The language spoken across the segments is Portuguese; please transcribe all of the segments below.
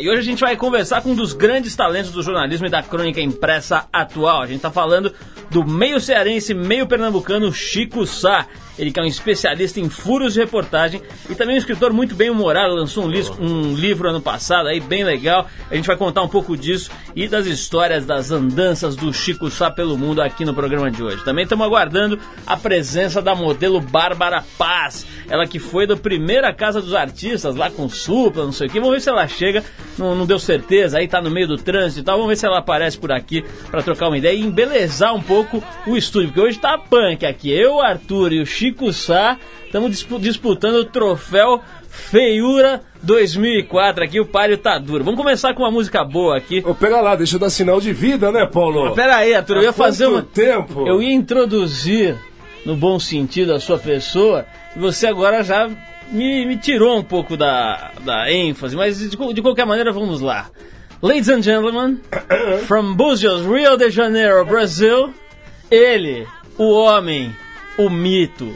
E hoje a gente vai conversar com um dos grandes talentos do jornalismo e da crônica impressa atual. A gente está falando do meio cearense, meio pernambucano Chico Sá. Ele que é um especialista em furos de reportagem e também um escritor muito bem humorado, lançou um, li um livro ano passado aí bem legal. A gente vai contar um pouco disso e das histórias das andanças do Chico Sá pelo mundo aqui no programa de hoje. Também estamos aguardando a presença da modelo Bárbara Paz, ela que foi da primeira Casa dos Artistas lá com supla, não sei o que. Vamos ver se ela chega, não, não deu certeza, aí tá no meio do trânsito e tal. Vamos ver se ela aparece por aqui para trocar uma ideia e embelezar um pouco o estúdio, porque hoje tá punk aqui. Eu, Arthur e o Chico Sá. Estamos disputando o troféu Feiura 2004 aqui, o páreo tá duro. Vamos começar com uma música boa aqui. Ô, pera lá, deixa eu dar sinal de vida, né, Paulo? Mas pera aí, Arthur, eu ia fazer uma... tempo? Eu ia introduzir, no bom sentido, a sua pessoa, e você agora já me, me tirou um pouco da, da ênfase, mas de, de qualquer maneira, vamos lá. Ladies and gentlemen, from Búzios, Rio de Janeiro, Brasil, ele, o homem o mito,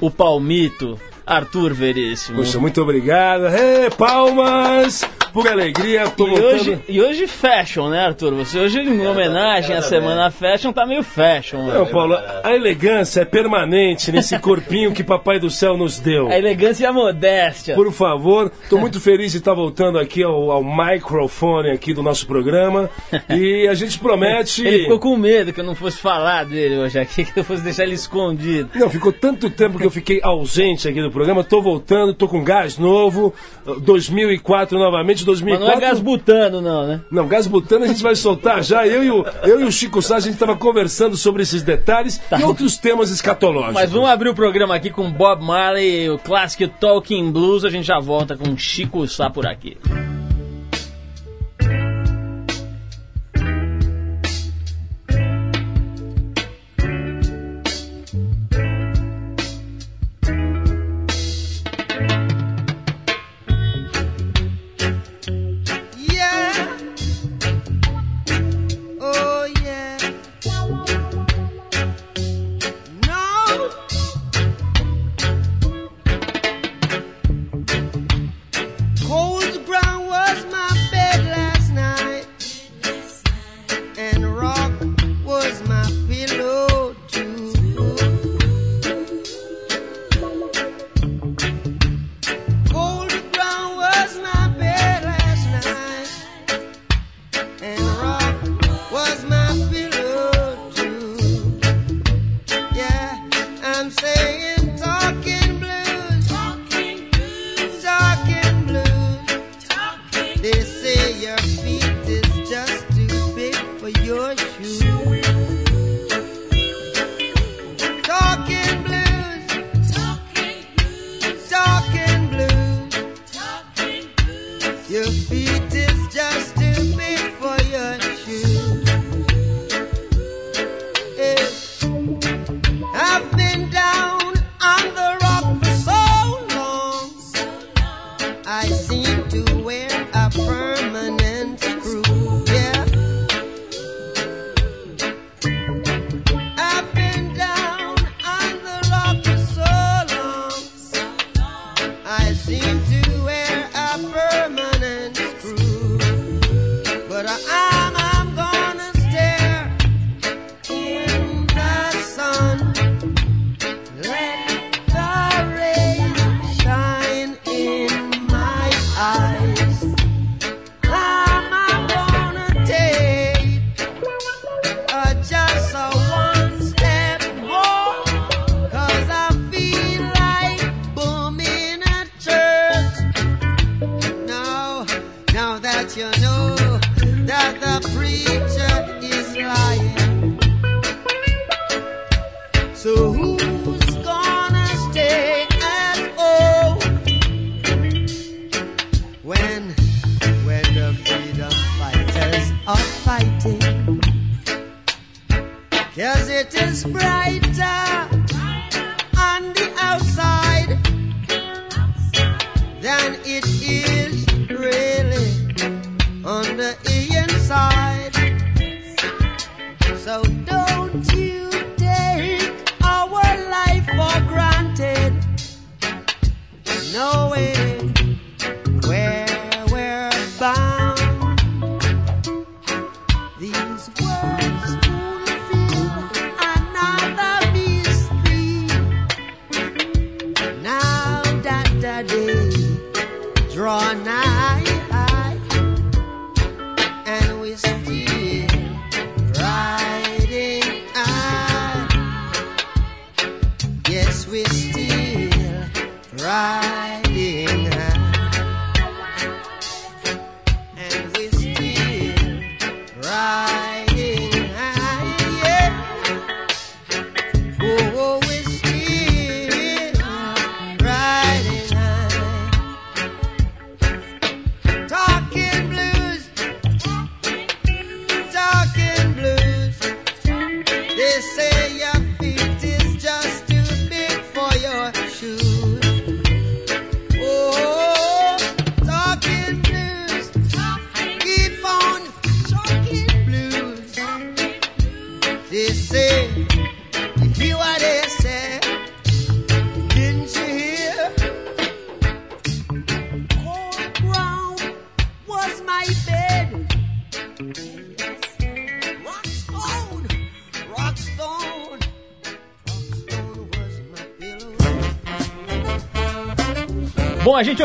o palmito, Arthur Veríssimo. Poxa, muito obrigado. Hey, palmas! por alegria, tô e voltando. Hoje, e hoje fashion, né, Arthur? Você hoje, em homenagem à semana fashion, tá meio fashion. Né? Não, Paulo, a elegância é permanente nesse corpinho que Papai do Céu nos deu. A elegância e a modéstia. Por favor, tô muito feliz de estar voltando aqui ao, ao microfone aqui do nosso programa. E a gente promete. Ele ficou com medo que eu não fosse falar dele hoje aqui, que eu fosse deixar ele escondido. Não, ficou tanto tempo que eu fiquei ausente aqui do programa. Tô voltando, tô com gás novo. 2004 novamente 2004. Mas não é gás butano, não, né? Não, gás butano a gente vai soltar já. Eu e o, eu e o Chico Sá, a gente estava conversando sobre esses detalhes tá. e outros temas escatológicos. Mas vamos abrir o programa aqui com Bob Marley, o clássico Talking Blues. A gente já volta com Chico Sá por aqui.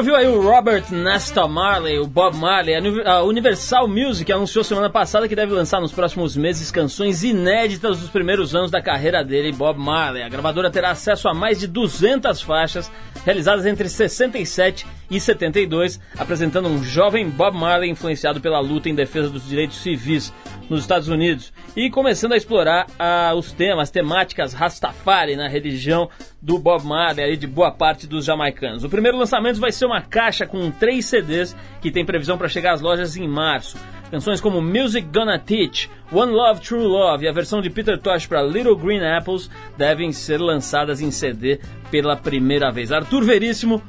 Ouviu aí o Robert Nesta Marley, o Bob Marley. A Universal Music anunciou semana passada que deve lançar nos próximos meses canções inéditas dos primeiros anos da carreira dele, Bob Marley. A gravadora terá acesso a mais de 200 faixas realizadas entre 67 e 72, apresentando um jovem Bob Marley influenciado pela luta em defesa dos direitos civis nos Estados Unidos e começando a explorar uh, os temas, temáticas Rastafari na religião do Bob Marley ali de boa parte dos jamaicanos. O primeiro lançamento vai ser uma caixa com três CDs que tem previsão para chegar às lojas em março. Canções como Music Gonna Teach, One Love True Love e a versão de Peter Tosh para Little Green Apples devem ser lançadas em CD pela primeira vez. Arthur Veríssimo,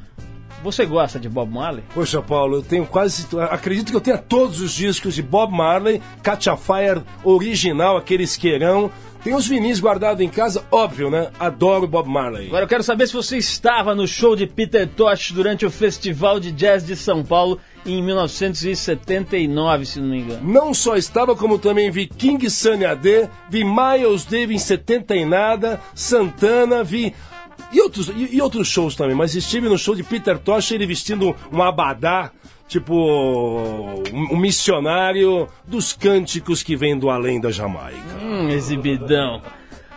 você gosta de Bob Marley? Poxa, Paulo, eu tenho quase. Acredito que eu tenha todos os discos de Bob Marley, Catch Fire original, aquele isqueirão. Tem os vinis guardados em casa, óbvio, né? Adoro Bob Marley. Agora eu quero saber se você estava no show de Peter Tosh durante o Festival de Jazz de São Paulo em 1979, se não me engano. Não só estava, como também vi King Sunny AD, vi Miles Davis em 70 e nada, Santana, vi e outros, e, e, outros shows também, mas estive no show de Peter Tosh, ele vestindo um abadá, tipo um, missionário dos cânticos que vem do além da Jamaica. Hum, exibidão.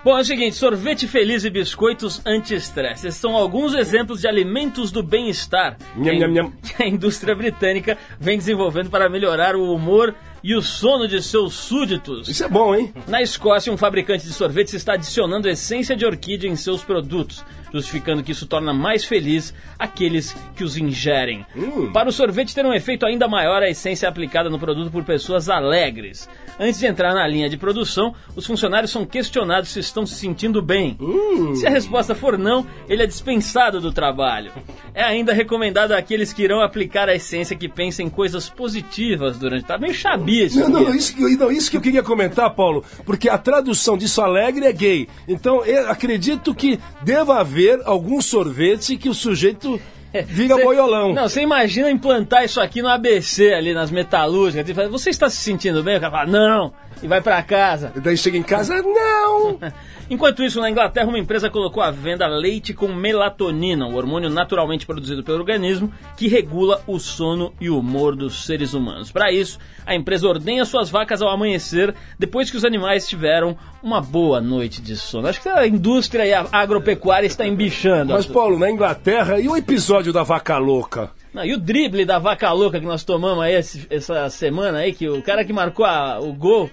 Bom, é o seguinte, sorvete feliz e biscoitos anti-estresse. São alguns exemplos de alimentos do bem-estar que, que a indústria britânica vem desenvolvendo para melhorar o humor e o sono de seus súditos. Isso é bom, hein? Na Escócia, um fabricante de sorvetes está adicionando essência de orquídea em seus produtos justificando que isso torna mais feliz aqueles que os ingerem. Hum. Para o sorvete ter um efeito ainda maior, a essência é aplicada no produto por pessoas alegres. Antes de entrar na linha de produção, os funcionários são questionados se estão se sentindo bem. Hum. Se a resposta for não, ele é dispensado do trabalho. É ainda recomendado àqueles que irão aplicar a essência que pensem coisas positivas durante. Tá bem chabiço. Não, não, isso, não, isso que eu queria comentar, Paulo, porque a tradução disso alegre é gay. Então, eu acredito que deva haver haver algum sorvete que o sujeito vira cê, boiolão. Não, você imagina implantar isso aqui no ABC, ali nas metalúrgicas. Você está se sentindo bem? O cara fala, não, e vai para casa. E daí chega em casa, não! Enquanto isso, na Inglaterra, uma empresa colocou à venda leite com melatonina, um hormônio naturalmente produzido pelo organismo que regula o sono e o humor dos seres humanos. Para isso, a empresa ordenha suas vacas ao amanhecer, depois que os animais tiveram uma boa noite de sono. Acho que a indústria e a agropecuária está embichando. Mas, Paulo, na Inglaterra, e o episódio da vaca louca? Não, e o drible da vaca louca que nós tomamos aí essa semana aí, que o cara que marcou a, o gol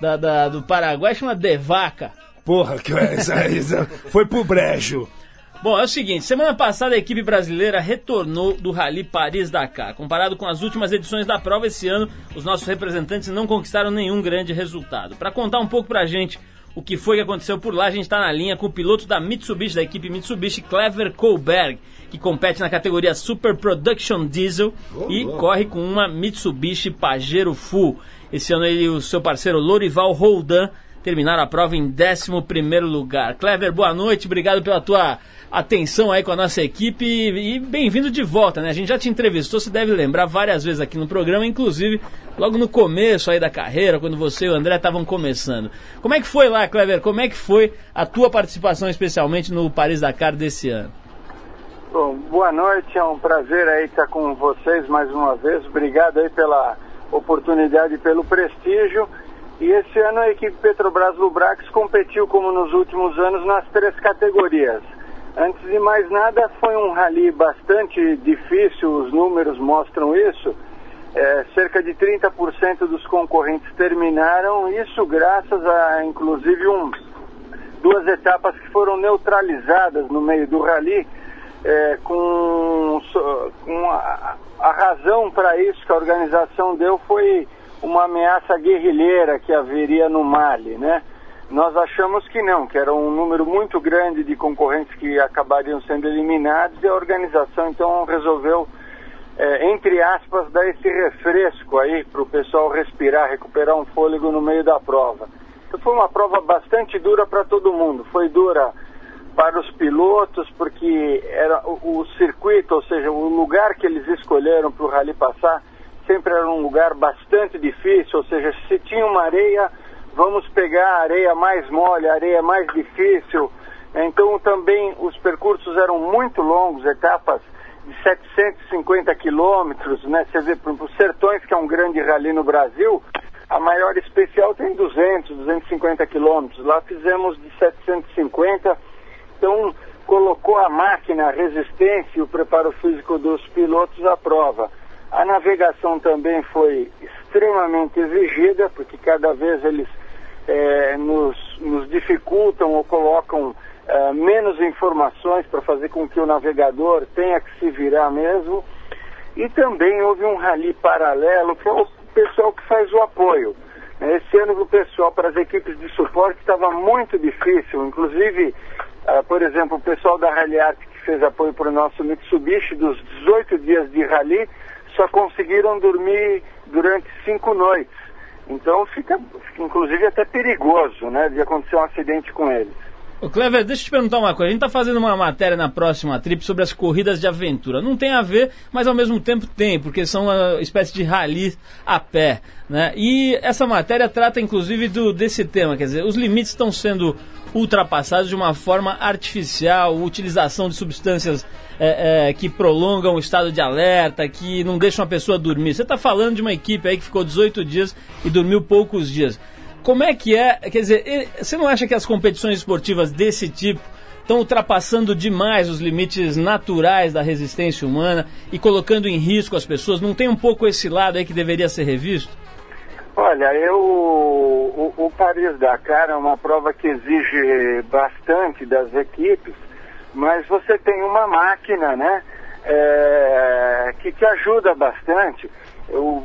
da, da, do Paraguai chama Devaca. Porra, que é foi pro brejo. Bom, é o seguinte, semana passada a equipe brasileira retornou do Rally Paris-Dakar. Comparado com as últimas edições da prova esse ano, os nossos representantes não conquistaram nenhum grande resultado. Para contar um pouco pra gente o que foi que aconteceu por lá, a gente está na linha com o piloto da Mitsubishi, da equipe Mitsubishi, Clever Kohlberg, que compete na categoria Super Production Diesel oh, e oh. corre com uma Mitsubishi Pajero Full. Esse ano ele e o seu parceiro Lorival Roldan terminaram a prova em 11 lugar. Clever, boa noite, obrigado pela tua atenção aí com a nossa equipe e bem-vindo de volta, né? A gente já te entrevistou, você deve lembrar várias vezes aqui no programa, inclusive logo no começo aí da carreira, quando você e o André estavam começando. Como é que foi lá, Clever? Como é que foi a tua participação especialmente no Paris Dakar desse ano? Bom, boa noite, é um prazer aí estar com vocês mais uma vez. Obrigado aí pela oportunidade e pelo prestígio. E esse ano a equipe Petrobras Lubrax competiu, como nos últimos anos, nas três categorias. Antes de mais nada, foi um rally bastante difícil, os números mostram isso. É, cerca de 30% dos concorrentes terminaram, isso graças a, inclusive, um, duas etapas que foram neutralizadas no meio do rally, é, com, com a, a razão para isso que a organização deu foi uma ameaça guerrilheira que haveria no Mali, né? Nós achamos que não, que era um número muito grande de concorrentes que acabariam sendo eliminados e a organização então resolveu, é, entre aspas, dar esse refresco aí para o pessoal respirar, recuperar um fôlego no meio da prova. Então foi uma prova bastante dura para todo mundo. Foi dura para os pilotos porque era o, o circuito, ou seja, o lugar que eles escolheram para o rally passar sempre era um lugar bastante difícil, ou seja, se tinha uma areia, vamos pegar a areia mais mole, a areia mais difícil. Então também os percursos eram muito longos, etapas de 750 quilômetros, né? Você vê, por exemplo, os Sertões, que é um grande rally no Brasil, a maior especial tem 200, 250 quilômetros. Lá fizemos de 750, então colocou a máquina, a resistência e o preparo físico dos pilotos à prova. A navegação também foi extremamente exigida, porque cada vez eles é, nos, nos, dificultam ou colocam é, menos informações para fazer com que o navegador tenha que se virar mesmo. E também houve um rally paralelo, que é o pessoal que faz o apoio. Esse ano o pessoal para as equipes de suporte estava muito difícil, inclusive, uh, por exemplo, o pessoal da Rally Art que fez apoio para o nosso Mitsubishi, dos 18 dias de rally, só conseguiram dormir durante cinco noites. Então fica, inclusive, até perigoso, né, de acontecer um acidente com eles. Ô Clever, deixa eu te perguntar uma coisa. A gente está fazendo uma matéria na próxima trip sobre as corridas de aventura. Não tem a ver, mas ao mesmo tempo tem, porque são uma espécie de rally a pé. Né? E essa matéria trata inclusive do, desse tema, quer dizer, os limites estão sendo ultrapassados de uma forma artificial, utilização de substâncias é, é, que prolongam o estado de alerta, que não deixam a pessoa dormir. Você está falando de uma equipe aí que ficou 18 dias e dormiu poucos dias. Como é que é? Quer dizer, você não acha que as competições esportivas desse tipo estão ultrapassando demais os limites naturais da resistência humana e colocando em risco as pessoas? Não tem um pouco esse lado aí que deveria ser revisto? Olha, eu, o, o Paris-Dakar é uma prova que exige bastante das equipes, mas você tem uma máquina, né, é, que te ajuda bastante. Eu,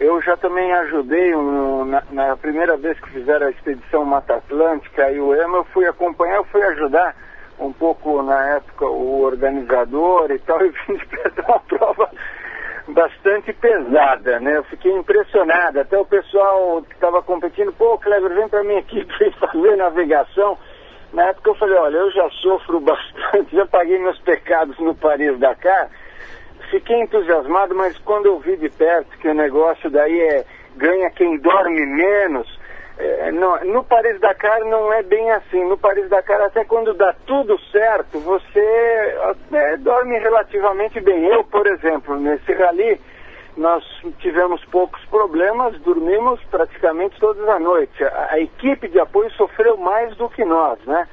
eu já também ajudei um, na, na, primeira vez que fizeram a expedição Mata Atlântica e o EMA, eu fui acompanhar, eu fui ajudar um pouco na época o organizador e tal, e vim de uma prova bastante pesada, né? Eu fiquei impressionado, até o pessoal que estava competindo, pô, Cleber, vem para minha equipe fazer navegação. Na época eu falei, olha, eu já sofro bastante, já paguei meus pecados no Paris-Dakar, fiquei entusiasmado, mas quando eu vi de perto que o negócio daí é ganha quem dorme menos, é, no, no Paris Dakar não é bem assim. No Paris Dakar, até quando dá tudo certo, você até dorme relativamente bem. Eu, por exemplo, nesse rally, nós tivemos poucos problemas, dormimos praticamente todas as noites. A, a equipe de apoio sofreu mais do que nós, né?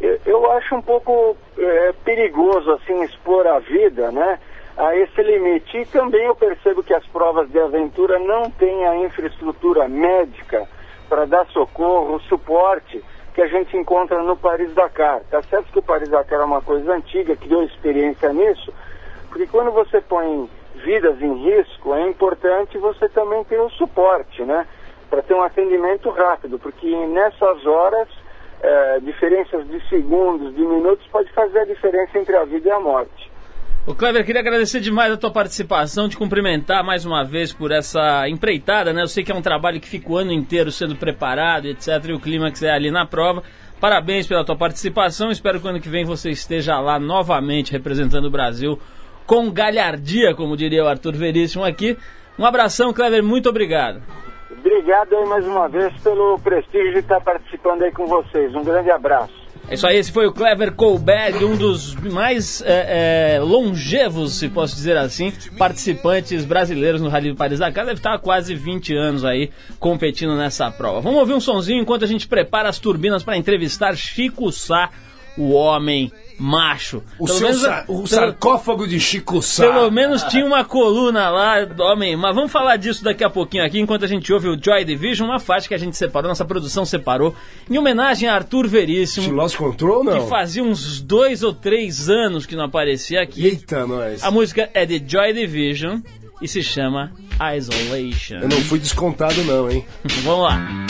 Eu, eu acho um pouco é, perigoso assim expor a vida, né? a esse limite. E também eu percebo que as provas de aventura não têm a infraestrutura médica para dar socorro, suporte que a gente encontra no Paris-Dakar. Tá certo que o Paris-Dakar é uma coisa antiga, criou experiência nisso, porque quando você põe vidas em risco, é importante você também ter o suporte, né? Para ter um atendimento rápido, porque nessas horas, é, diferenças de segundos, de minutos, pode fazer a diferença entre a vida e a morte. O Clever, queria agradecer demais a tua participação, te cumprimentar mais uma vez por essa empreitada, né? Eu sei que é um trabalho que fica o ano inteiro sendo preparado, etc. E o clímax é ali na prova. Parabéns pela tua participação. Espero que ano que vem você esteja lá novamente representando o Brasil com galhardia, como diria o Arthur Veríssimo aqui. Um abração, Clever, muito obrigado. Obrigado aí mais uma vez pelo prestígio de estar participando aí com vocês. Um grande abraço. É isso aí, esse foi o Clever Colbert, um dos mais é, é, longevos, se posso dizer assim, participantes brasileiros no Rally do Paris. Deve estar há quase 20 anos aí competindo nessa prova. Vamos ouvir um sonzinho enquanto a gente prepara as turbinas para entrevistar Chico Sá, o homem macho. O, pelo menos, o sarcófago de Chico Sá. Pelo menos tinha uma coluna lá homem. Mas vamos falar disso daqui a pouquinho aqui, enquanto a gente ouve o Joy Division, uma faixa que a gente separou, nossa produção separou, em homenagem a Arthur Veríssimo. Lost Control, não? Que fazia uns dois ou três anos que não aparecia aqui. Eita, nós. A música é de Joy Division e se chama Isolation. Eu não fui descontado não, hein? vamos lá.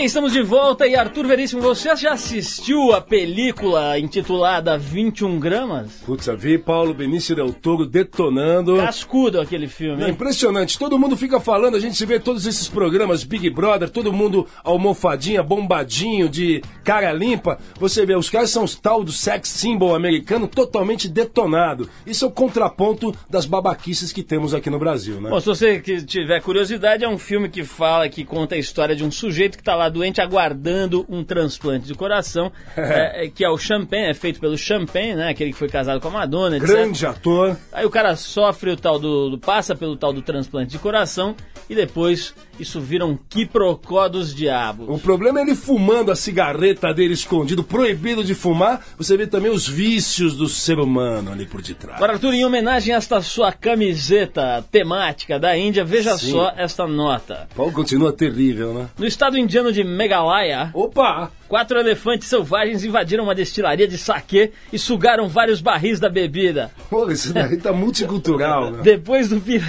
Ok, estamos de volta e Arthur Veríssimo, você já assistiu a película intitulada 21 gramas? Putz, eu vi Paulo Benício Del Toro detonando. Cascudo aquele filme. É hein? impressionante, todo mundo fica falando, a gente vê todos esses programas Big Brother, todo mundo almofadinha, bombadinho, de cara limpa. Você vê, os caras são os tal do sex symbol americano totalmente detonado. Isso é o contraponto das babaquices que temos aqui no Brasil, né? Bom, se você tiver curiosidade, é um filme que fala, que conta a história de um sujeito que está lá doente aguardando um transplante de coração, é, é, que é o Champagne, é feito pelo Champagne, né? Aquele que foi casado com a Madonna, etc. Grande ator. Aí o cara sofre o tal do, do- passa pelo tal do transplante de coração e depois isso vira um quiprocó dos diabos. O problema é ele fumando a cigarreta dele escondido, proibido de fumar. Você vê também os vícios do ser humano ali por detrás. Agora, Arthur, em homenagem a esta sua camiseta temática da Índia, veja Sim. só esta nota. Paulo continua terrível, né? No estado indiano de Meghalaya, Opa! Quatro elefantes selvagens invadiram uma destilaria de saquê e sugaram vários barris da bebida. Pô, isso daí tá multicultural, né? Depois do, pi...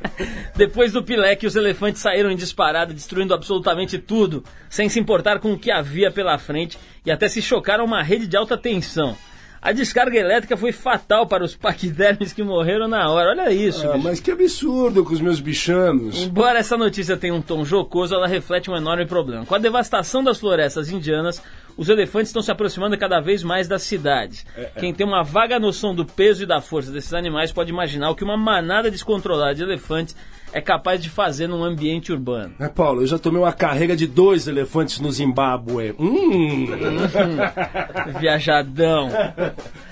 Depois do pileque, os elefantes saíram em disparada, destruindo absolutamente tudo, sem se importar com o que havia pela frente e até se chocaram uma rede de alta tensão. A descarga elétrica foi fatal para os paquidermes que morreram na hora. Olha isso, Ah, bicho. mas que absurdo com os meus bichanos. Embora essa notícia tenha um tom jocoso, ela reflete um enorme problema. Com a devastação das florestas indianas, os elefantes estão se aproximando cada vez mais das cidades. Quem tem uma vaga noção do peso e da força desses animais pode imaginar o que uma manada descontrolada de elefantes é capaz de fazer num ambiente urbano. É, Paulo, eu já tomei uma carrega de dois elefantes no Zimbábue. Hum! Viajadão.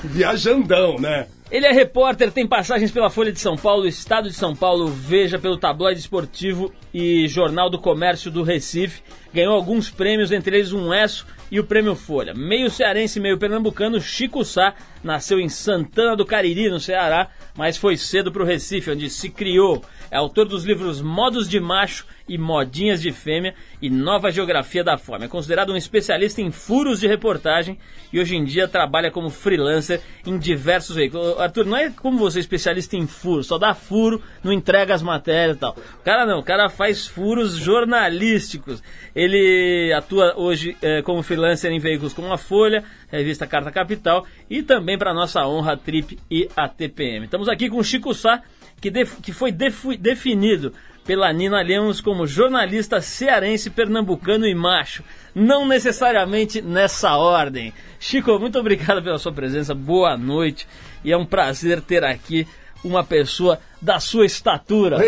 Viajandão, né? Ele é repórter, tem passagens pela Folha de São Paulo, Estado de São Paulo, Veja, pelo Tabloide Esportivo e Jornal do Comércio do Recife. Ganhou alguns prêmios, entre eles um ESSO e o Prêmio Folha. Meio cearense e meio pernambucano, Chico Sá nasceu em Santana do Cariri, no Ceará, mas foi cedo para o Recife, onde se criou. É autor dos livros Modos de Macho e Modinhas de Fêmea e Nova Geografia da Fome. É considerado um especialista em furos de reportagem e hoje em dia trabalha como freelancer em diversos veículos. Arthur, não é como você é especialista em furo, só dá furo, não entrega as matérias e tal. O cara não, o cara faz furos jornalísticos. Ele atua hoje eh, como freelancer em veículos como a Folha, revista Carta Capital e também para nossa honra Trip e a TPM. Estamos aqui com o Chico Sá, que, def- que foi defu- definido pela Nina Lemos como jornalista cearense, pernambucano e macho. Não necessariamente nessa ordem. Chico, muito obrigado pela sua presença, boa noite. E é um prazer ter aqui uma pessoa da sua estatura?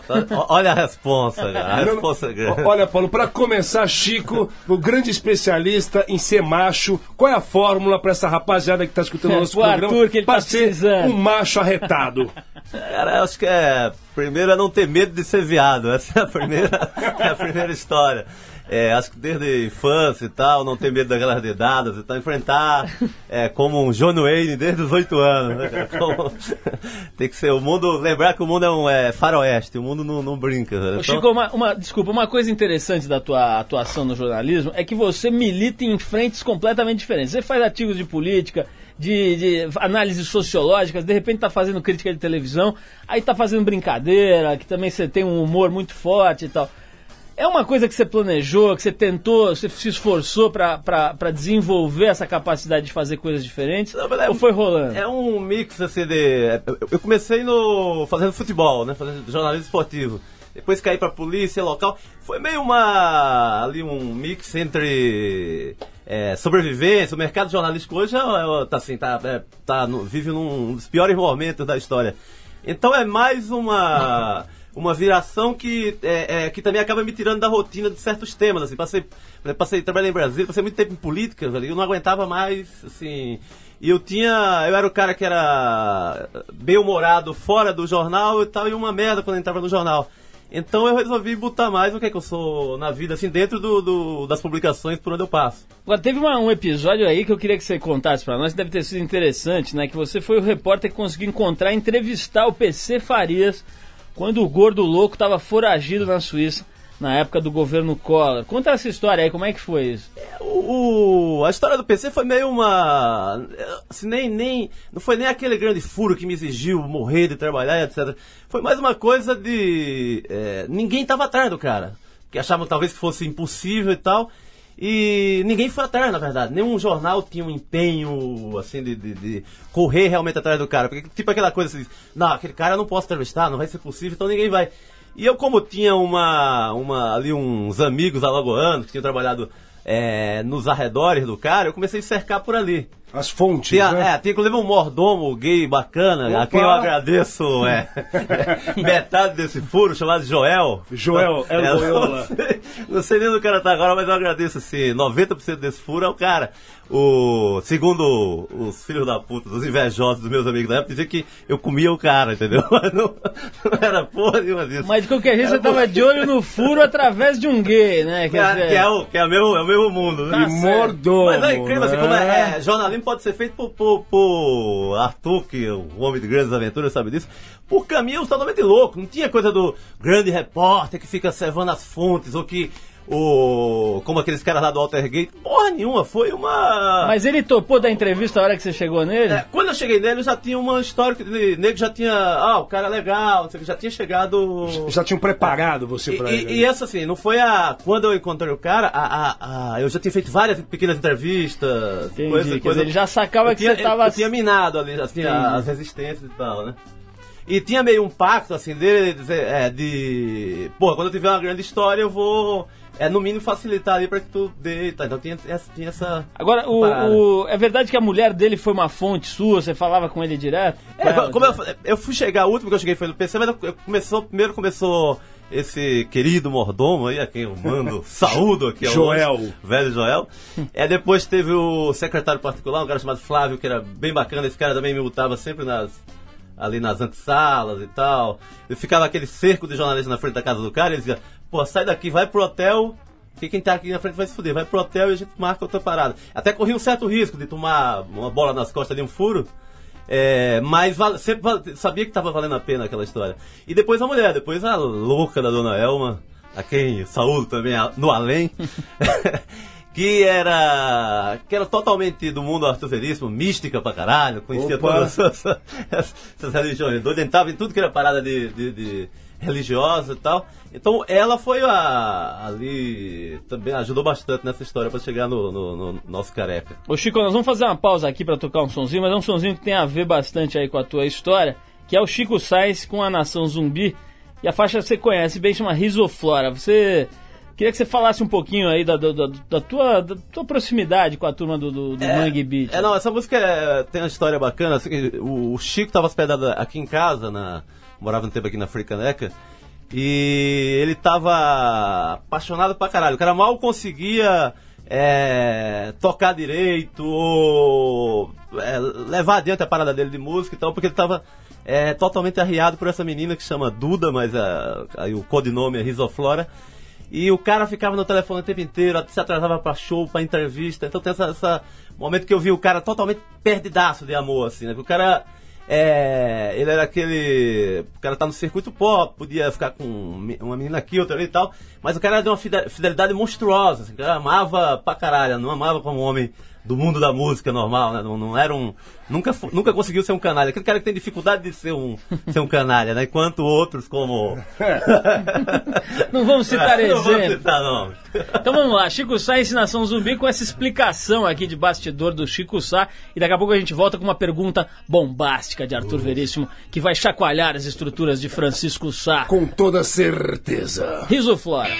Tá- olha a responsa, cara. A é grande. Olha, Paulo, para começar, Chico, o grande especialista em ser macho, qual é a fórmula para essa rapaziada que está escutando o nosso Pro programa Arthur, que ele tá ser precisando. um macho arretado? Cara, eu acho que é. Primeiro é não ter medo de ser viado. Essa é a primeira, é a primeira história. É, acho que desde infância e tal, não ter medo daquelas dedadas e tal, enfrentar é, como um John Wayne desde os oito anos. Né? Como- tem que ser o mundo. Lembrar que o mundo é um é, faroeste, o mundo não, não brinca. né? Então- Chico, uma, uma- desculpa, uma coisa interessante da tua atuação no jornalismo é que você milita em frentes completamente diferentes. Você faz artigos de política, de, de análises sociológicas, de repente tá fazendo crítica de televisão, aí tá fazendo brincadeira, que também você tem um humor muito forte e tal. É uma coisa que você planejou, que você tentou, você se esforçou pra desenvolver essa capacidade de fazer coisas diferentes? Não, é- ou foi rolando? É um mix assim de. eu- comecei no. fazendo futebol, né? Fazendo jornalismo esportivo. Depois caí pra polícia local. Foi meio uma. ali um mix entre. é, sobrevivência. O mercado jornalístico hoje é, é, tá assim, tá, é, tá no- vive num dos piores momentos da história. Então é mais uma. Uma viração que, é, é, que também acaba me tirando da rotina de certos temas. Assim, passei, passei trabalhei em Brasília, passei muito tempo em política, eu não aguentava mais, assim. E eu tinha. Eu era o cara que era bem humorado fora do jornal e tal, e uma merda quando entrava no jornal. Então eu resolvi botar mais o que é que eu sou na vida, assim, dentro do, do- das publicações por onde eu passo. Agora, teve uma- um episódio aí que eu queria que você contasse pra nós, deve ter sido interessante, né? Que você foi o repórter que conseguiu encontrar entrevistar o PC Farias quando o gordo louco tava foragido na Suíça, na época do governo Collor. Conta essa história aí, como é que foi isso? O, o- a história do PC foi meio uma. Assim, nem, nem, não foi nem aquele grande furo que me exigiu morrer de trabalhar, etc. Foi mais uma coisa de. é, ninguém estava atrás do cara. Que achavam talvez que fosse impossível e tal. E ninguém foi atrás, na verdade. Nenhum jornal tinha um empenho, assim, de, de, de correr realmente atrás do cara. Porque, tipo aquela coisa assim, não, aquele cara eu não posso entrevistar, não vai ser possível, então ninguém vai. E eu, como tinha uma, uma ali uns amigos alagoanos que tinham trabalhado é, nos arredores do cara, eu comecei a cercar por ali. As fontes, Tinha, né? é, tinha inclusive um mordomo gay bacana, Opa! a quem eu agradeço é, metade desse furo, chamado Joel. Joel, El É, Boiola. Não sei, não sei nem onde o cara tá agora, mas eu agradeço assim, 90% desse furo é o cara. O, segundo os filhos da puta, os invejosos dos meus amigos da época, dizia que eu comia o cara, entendeu? Mas não, não era porra nenhuma disso. Mas de qualquer jeito, você tava de olho no furo através de um gay, né? que, Quer é, dizer, que é o, que é, o mesmo, é o mesmo mundo, né? Tá E mordomo. Mas é incrível, assim, né? como é, é, jornalismo pode ser feito por, por, por Arthur, que é o homem de grandes aventuras, sabe disso, por caminhos totalmente loucos. Não tinha coisa do grande repórter que fica servando as fontes, ou que o. como aqueles caras lá do Altergate. Porra nenhuma, foi uma. Mas ele topou da entrevista a hora que você chegou nele? É, quando eu cheguei nele, eu já tinha uma história que ele, nego já tinha. Ah, o cara é legal, não sei o que, já tinha chegado. Já tinham preparado você E, pra e- ele. e essa assim, não foi a. Quando eu encontrei o cara, a, a- a- eu já tinha feito várias pequenas entrevistas. Entendi, coisa- quer dizer, coisa- ele já sacava eu que tinha, você tava- Eu tinha minado ali, assim, as resistências e tal, né? E tinha meio um pacto, assim, dele, de, dizer, é, de. Pô, quando eu tiver uma grande história, eu vou. É, no mínimo, facilitar ali pra que tu dê tal. Então tinha, essa- tinha essa. Agora, o, o- é verdade que a mulher dele foi uma fonte sua? Você falava com ele direto? É, ela, como eu, eu fui chegar, o último que eu cheguei foi no PC, mas eu, eu começou, primeiro começou esse querido mordomo aí, a quem eu mando saúdo aqui ao Joel. longe, velho Joel. É, depois teve o secretário particular, um cara chamado Flávio, que era bem bacana, esse cara também me botava sempre nas ali nas antessalas e tal. Eu ficava aquele cerco de jornalistas na frente da casa do cara e ele dizia, pô, sai daqui, vai pro hotel, que quem tá aqui na frente vai se fuder, vai pro hotel e a gente marca outra parada. Até corri um certo risco de tomar uma bola nas costas de um furo, é, mas sempre sabia que estava valendo a pena aquela história. E depois a mulher, depois a louca da dona Elma, a quem saúdo também no além, que era que era totalmente do mundo artuseríssimo, mística pra caralho, conhecia Opa. todas essas, essas religiões, doida, entrava em tudo que era parada de, de- de religiosa e tal. Então ela foi a, ali, também ajudou bastante nessa história para chegar no, no- no nosso careca. Ô Chico, nós vamos fazer uma pausa aqui pra tocar um sonzinho, mas é um sonzinho que tem a ver bastante aí com a tua história, que é o Chico Sainz com a Nação Zumbi. E a faixa você conhece bem, chama Risoflora. Você Queria que você falasse um pouquinho aí da, da, da- da tua, da tua proximidade com a turma do, do, do Mangue Beat. É, não, essa música é- tem uma história bacana. assim, o, o Chico tava hospedado aqui em casa, na, morava um tempo aqui na Fricaneca, e ele tava apaixonado pra caralho. O cara mal conseguia é, tocar direito ou é, levar adiante a parada dele de música e tal, porque ele tava é, totalmente arriado por essa menina que chama Duda, mas aí o codinome é Risoflora. E o cara ficava no telefone o tempo inteiro, se atrasava pra show, pra entrevista. Então tem essa momento que eu vi o cara totalmente perdidaço de amor, assim, né? Porque o cara. É, ele era aquele. O cara tá no circuito pop, podia ficar com uma menina aqui, outra ali e tal. Mas o cara era de uma fide- fidelidade monstruosa, assim, o cara amava pra caralho, não amava como homem do mundo da música normal, né? Não, não era um. Nunca, nunca conseguiu ser um canalha. Aquele cara que tem dificuldade de ser um, ser um canalha, né? Enquanto outros, como. Não vamos citar É, Não vou exemplo. citar nomes. Então vamos lá, Chico Sá, Ensinação Zumbi, com essa explicação aqui de bastidor do Chico Sá. E daqui a pouco a gente volta com uma pergunta bombástica de Arthur Veríssimo, que vai chacoalhar as estruturas de Francisco Sá. Com toda certeza. Riso Flora.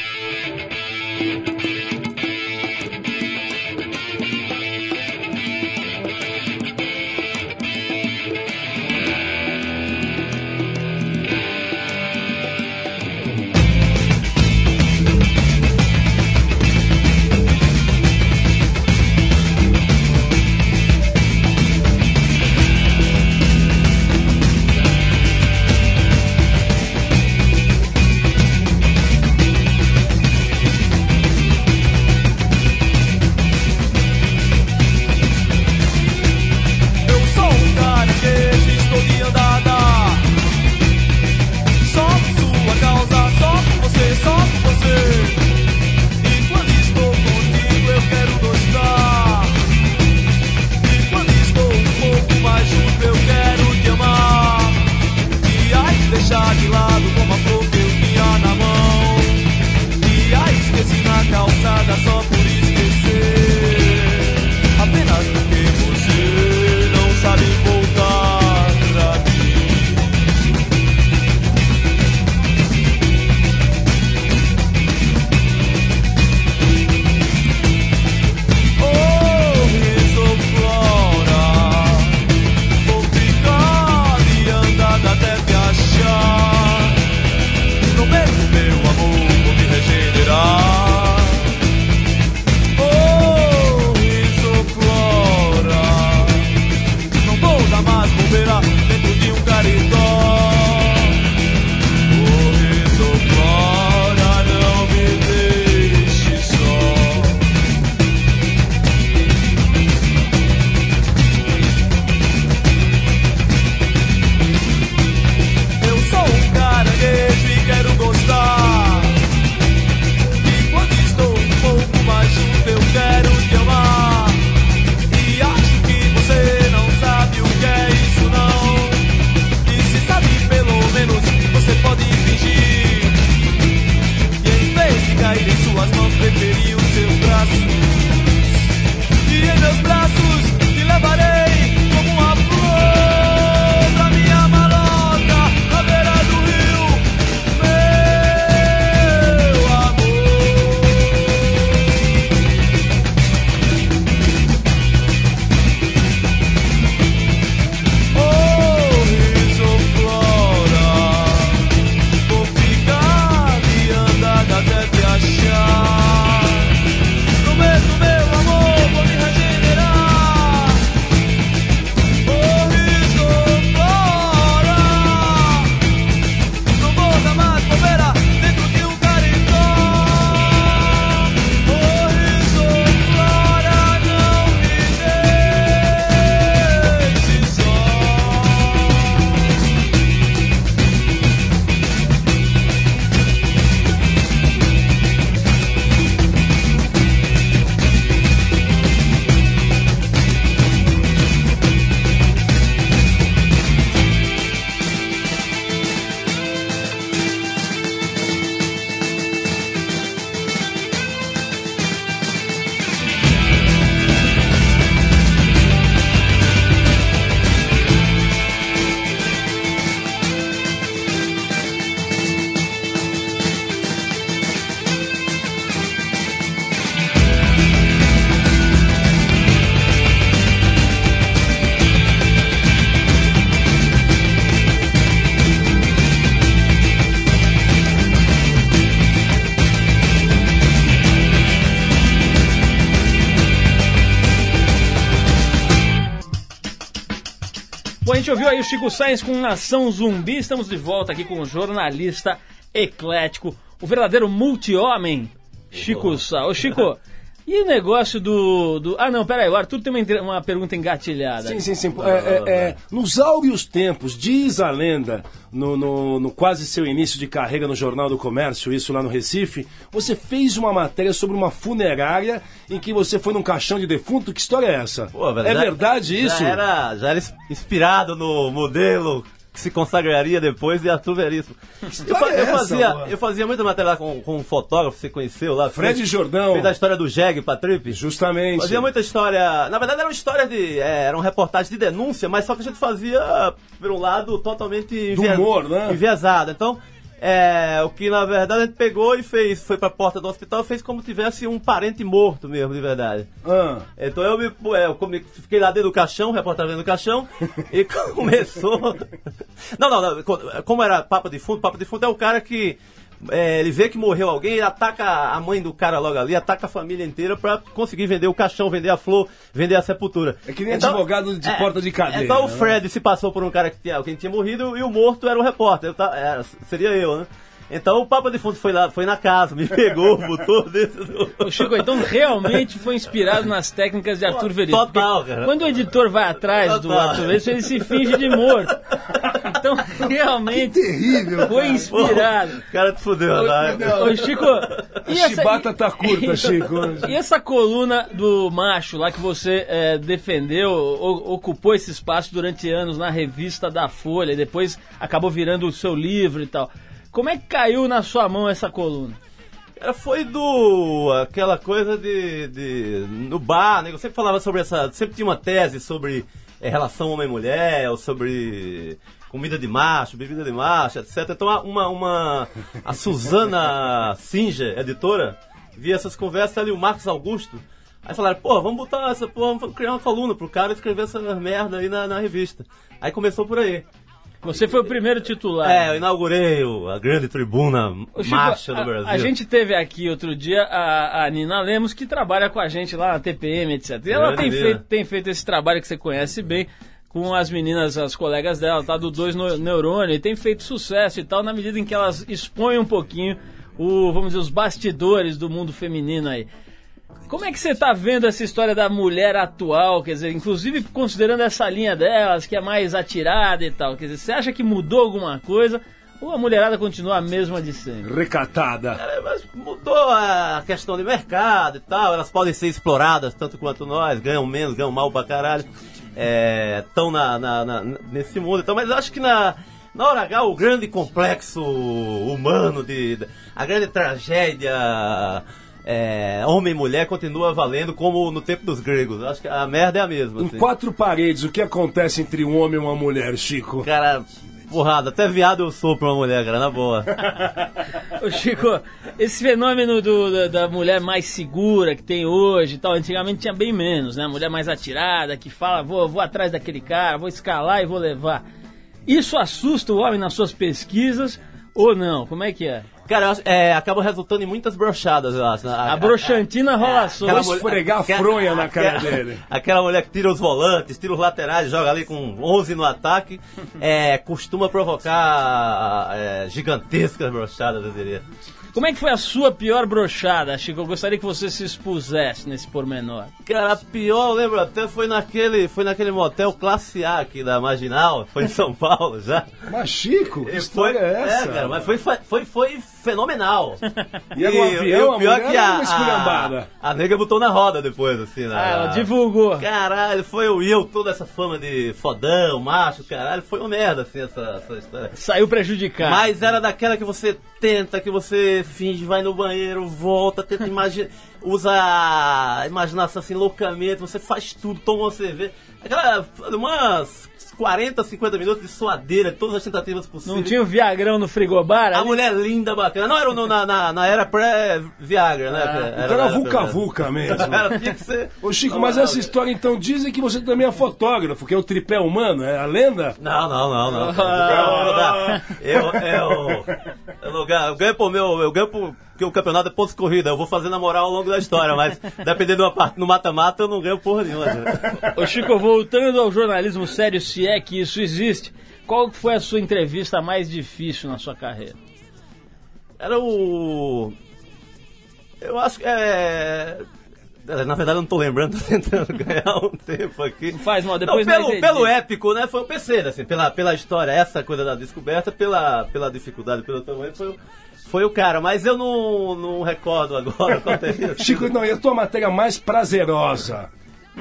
Chico Sainz com Nação Zumbi. Estamos de volta aqui com o jornalista eclético, o verdadeiro multi-homem, Chico Sá. Ô, Chico, e o negócio do, do. Ah, não, peraí, o Arthur tem uma, uma pergunta engatilhada. Sim, sim, sim. É, é, é, nos áureos tempos, diz a lenda, no, no- no quase seu início de carreira no Jornal do Comércio, isso lá no Recife, você fez uma matéria sobre uma funerária em que você foi num caixão de defunto. Que história é essa? Pô, velho, é já- verdade isso? Já era, já era ins- inspirado no modelo que se consagraria depois de Arthur Veríssimo. Eu, fa- é eu fazia, eu fazia muita matéria lá com, com um fotógrafo, você conheceu lá. Fred fez- Jordão. Fez a história do Jeg pra Trip. Justamente. Fazia muita história. Na verdade, eram histórias de. É, eram reportagens de denúncia, mas só que a gente fazia por um lado totalmente Do humor, né? enviesado. Então, é, o que na verdade a gente pegou e fez, foi pra porta do hospital e fez como tivesse um parente morto mesmo, de verdade. Ah, Então eu me é, eu comi- fiquei lá dentro do caixão, reportagem dentro do caixão, e começou. Não, não, não. co- Como era Papa de Fundo, Papa de Fundo é o cara que. É, ele vê que morreu alguém, ele ataca a mãe do cara logo ali, ataca a família inteira pra conseguir vender o caixão, vender a flor, vender a sepultura. É que nem advogado de porta de cadeia, Então o né? Fred se passou por um cara que tinha, alguém tinha morrido e o morto era o repórter. Eu ta- era- seria eu, né? Então o Papa de Fundo foi lá, foi na casa, me pegou, botou dentro do. Ô, Chico, então realmente foi inspirado nas técnicas de Arthur Veríssimo. Total, cara. Quando o editor vai atrás do Total. Arthur Veríssimo, ele se finge de morto. Então, realmente, terrível. foi inspirado. O cara te fudeu, né? Ô, Chico, e A chibata tá curta, Chico. E essa coluna do macho lá que você é, defendeu, o- ocupou esse espaço durante anos na revista da Folha, e depois acabou virando o seu livro e tal. Como é que caiu na sua mão essa coluna? Foi do. aquela coisa de. de no bar, né? Eu sempre falava sobre essa. Sempre tinha uma tese sobre eh, relação homem-mulher, ou sobre comida de macho, bebida de macho, etc. Então uma. uma a Suzana Singer, editora, via essas conversas ali, o Marcos Augusto. Aí falaram, pô, vamos botar essa, pô, vamos criar uma coluna pro cara escrever essa merda aí na, na revista. Aí começou por aí. Você foi o primeiro titular. É, eu inaugurei o- a grande tribuna Chico, macha do Brasil. A, gente teve aqui outro dia a, a Nina Lemos, que trabalha com a gente lá na TPM, etc. E ela tem feito, tem feito esse trabalho que você conhece bem com as meninas, as colegas dela, tá? Do Dois no, Neurônio, e tem feito sucesso e tal, na medida em que elas expõem um pouquinho o, vamos dizer, os bastidores do mundo feminino aí. Como é que você tá vendo essa história da mulher atual, quer dizer, inclusive considerando essa linha delas, que é mais atirada e tal, quer dizer, você acha que mudou alguma coisa ou a mulherada continua a mesma de sempre? Recatada. É, mas mudou a questão de mercado e tal, elas podem ser exploradas tanto quanto nós, ganham menos, ganham mal pra caralho, estão na, na- na- nesse mundo. Então, mas eu acho que na, na hora H, o grande complexo humano, de, de- a grande tragédia é, homem e mulher continua valendo como no tempo dos gregos. Acho que a merda é a mesma. Em assim. quatro paredes, o que acontece entre um homem e uma mulher, Chico? Cara, porrada, até viado eu sou pra uma mulher, cara, na boa. Ô Chico, esse fenômeno do- da, da mulher mais segura que tem hoje e tal, antigamente tinha bem menos, né? Mulher mais atirada, que fala, vou, vou atrás daquele cara, vou escalar e vou levar. Isso assusta o homem nas suas pesquisas ou não? Como é que é? Cara, é, acaba resultando em muitas brochadas, eu acho. né? A broxantina rola solta. Vou esfregar a fronha na cara aquela- dele. Aquela mulher que tira os volantes, tira os laterais, joga ali com 11 no ataque, é, costuma provocar é, gigantescas brochadas, eu diria. Como é que foi a sua pior brochada, Chico? Eu gostaria que você se expusesse nesse pormenor. Cara, a pior, eu lembro até, foi naquele, foi naquele motel classe A aqui da Marginal, foi em São Paulo já. Mas, Chico, que E história é essa? cara, mas foi, foi, foi fenomenal. E era um avião, o pior que a, uma esculhambada. a, a nega botou na roda depois, assim. Na, Ah, ela divulgou. Caralho, foi e eu, toda essa fama de fodão, macho, caralho, foi uma merda, assim, essa, essa história. Saiu prejudicado. Mas era daquela que você tenta, que você finge, vai no banheiro, volta, tenta imaginar, usa a imaginação assim loucamente, você faz tudo, toma uma cerveja. Aquela, umas 40, 50 minutos de suadeira, todas as tentativas possíveis. Não tinha o Viagrão no frigobar? A ali? mulher linda, bacana. Não, era no- na, na, na era pré-Viagra, né? Então na era era vulca-vulca mesmo. Era, tinha que ser. Ô Chico, mas essa história então dizem que você também é fotógrafo, que é o tripé humano, é a lenda? Não, não, não, não. Eu, eu, eu, Eu, não ganho, eu ganho por meu. Eu ganho por, porque o campeonato é pontos corrida. Eu vou fazer na moral ao longo da história, mas dependendo da parte no mata-mata, eu não ganho porra nenhuma. né? Ô Chico, voltando ao jornalismo sério, se é que isso existe, qual foi a sua entrevista mais difícil na sua carreira? Era o. Eu acho que é. Na verdade, eu não tô lembrando, tô tentando ganhar um tempo aqui. Faz mal, depois não, pelo, pelo épico, né? Foi o PC, assim, pela, pela história, essa coisa da descoberta, pela, pela dificuldade, pelo tamanho, foi, o- foi o cara. Mas eu não, não recordo agora qual teria sido. Chico, não, e a tua matéria mais prazerosa?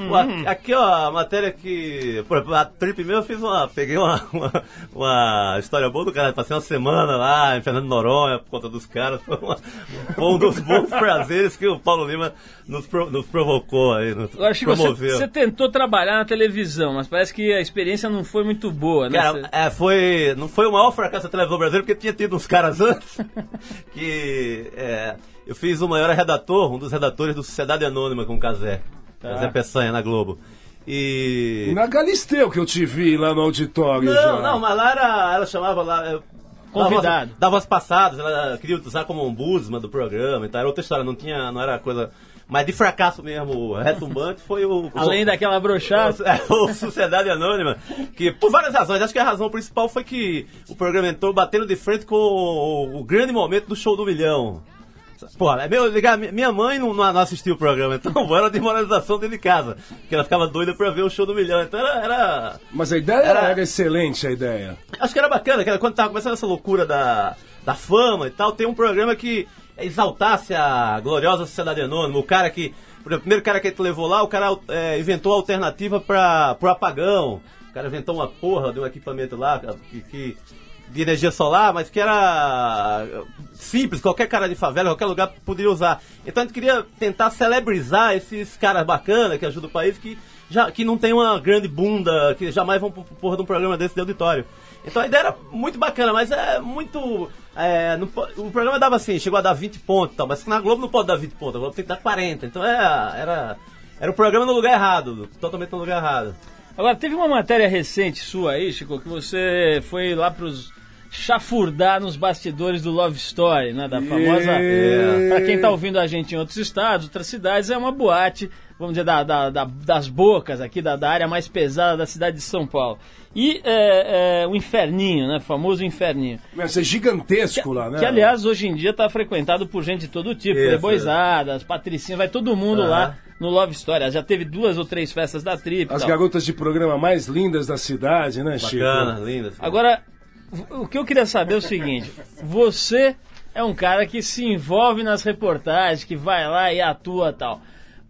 Pô, aqui- ó, a matéria que. Por exemplo, a trip meu eu fiz uma. Peguei uma, uma, uma história boa do cara. Passei uma semana lá em Fernando Noronha por conta dos caras. Foi, uma- foi um dos bons prazeres que o Paulo Lima nos, pro- nos provocou aí. Nos Chico, você, promoveu. você tentou trabalhar na televisão, mas parece que a experiência não foi muito boa, né? Cara, Você- é, foi, não foi o maior fracasso da televisão brasileira, porque tinha tido uns caras antes que é, eu fiz o maior redator, um dos redatores do Sociedade Anônima com o Casé, Tá. Casé Peçanha na Globo. E. Na Galisteu que eu te vi lá no auditório já. Não, não, mas lá era, ela chamava lá. eu- Convidado. Dava, as passadas, ela queria usar como ombudsman do programa e tal. Era outra história, não tinha, não era coisa. Mas de fracasso mesmo, retumbante foi o. Além daquela brochada. É, o Sociedade Anônima, que por várias razões, acho que a razão principal foi que o programa entrou batendo de frente com o, o grande momento do show do milhão. Pô, é meu, minha mãe não, não o programa, então era desmoralização dentro de casa, porque ela ficava doida pra ver o show do milhão. Então era- era Mas a ideia Era- era, excelente, a ideia. Acho que era bacana, que era quando tava começando essa loucura da, da fama e tal, tem um programa que exaltasse a gloriosa sociedade anônima, o cara que. O primeiro cara que tu levou lá, o cara é, inventou a alternativa para pro apagão. O cara inventou uma porra de um equipamento lá que, que- de energia solar, mas que era simples, qualquer cara de favela, qualquer lugar poderia usar. Então a gente queria tentar celebrizar esses caras bacanas que ajudam o país, que, já, que não tem uma grande bunda, que jamais vão porra de um programa desse de auditório. Então a ideia era muito bacana, mas é muito. é, não o programa dava assim, chegou a dar 20 pontos tal, mas na Globo não pode dar 20 pontos, a Globo tem que dar 40. Então é, era. Era um programa no lugar errado, totalmente no lugar errado. Agora, teve uma matéria recente sua aí, Chico, que você foi lá pros chafurdar nos bastidores do Love Story, né? Da famosa. É. Pra quem tá ouvindo a gente em outros estados, outras cidades, é uma boate, vamos dizer, da, da- da- das bocas aqui, da, da área mais pesada da cidade de São Paulo. E é, é, o Inferninho, né? O famoso Inferninho. Mas é gigantesco lá, né? Que, aliás, hoje em dia tá frequentado por gente de todo tipo, Isso, playboyzadas, patricinhas, vai todo mundo lá no Love Story. Já teve duas ou três festas da trip. As tal. garotas de programa mais lindas da cidade, né, Chico? Bacana, linda. assim. Agora, o que eu queria saber é o seguinte: você é um cara que se envolve nas reportagens, que vai lá e atua tal.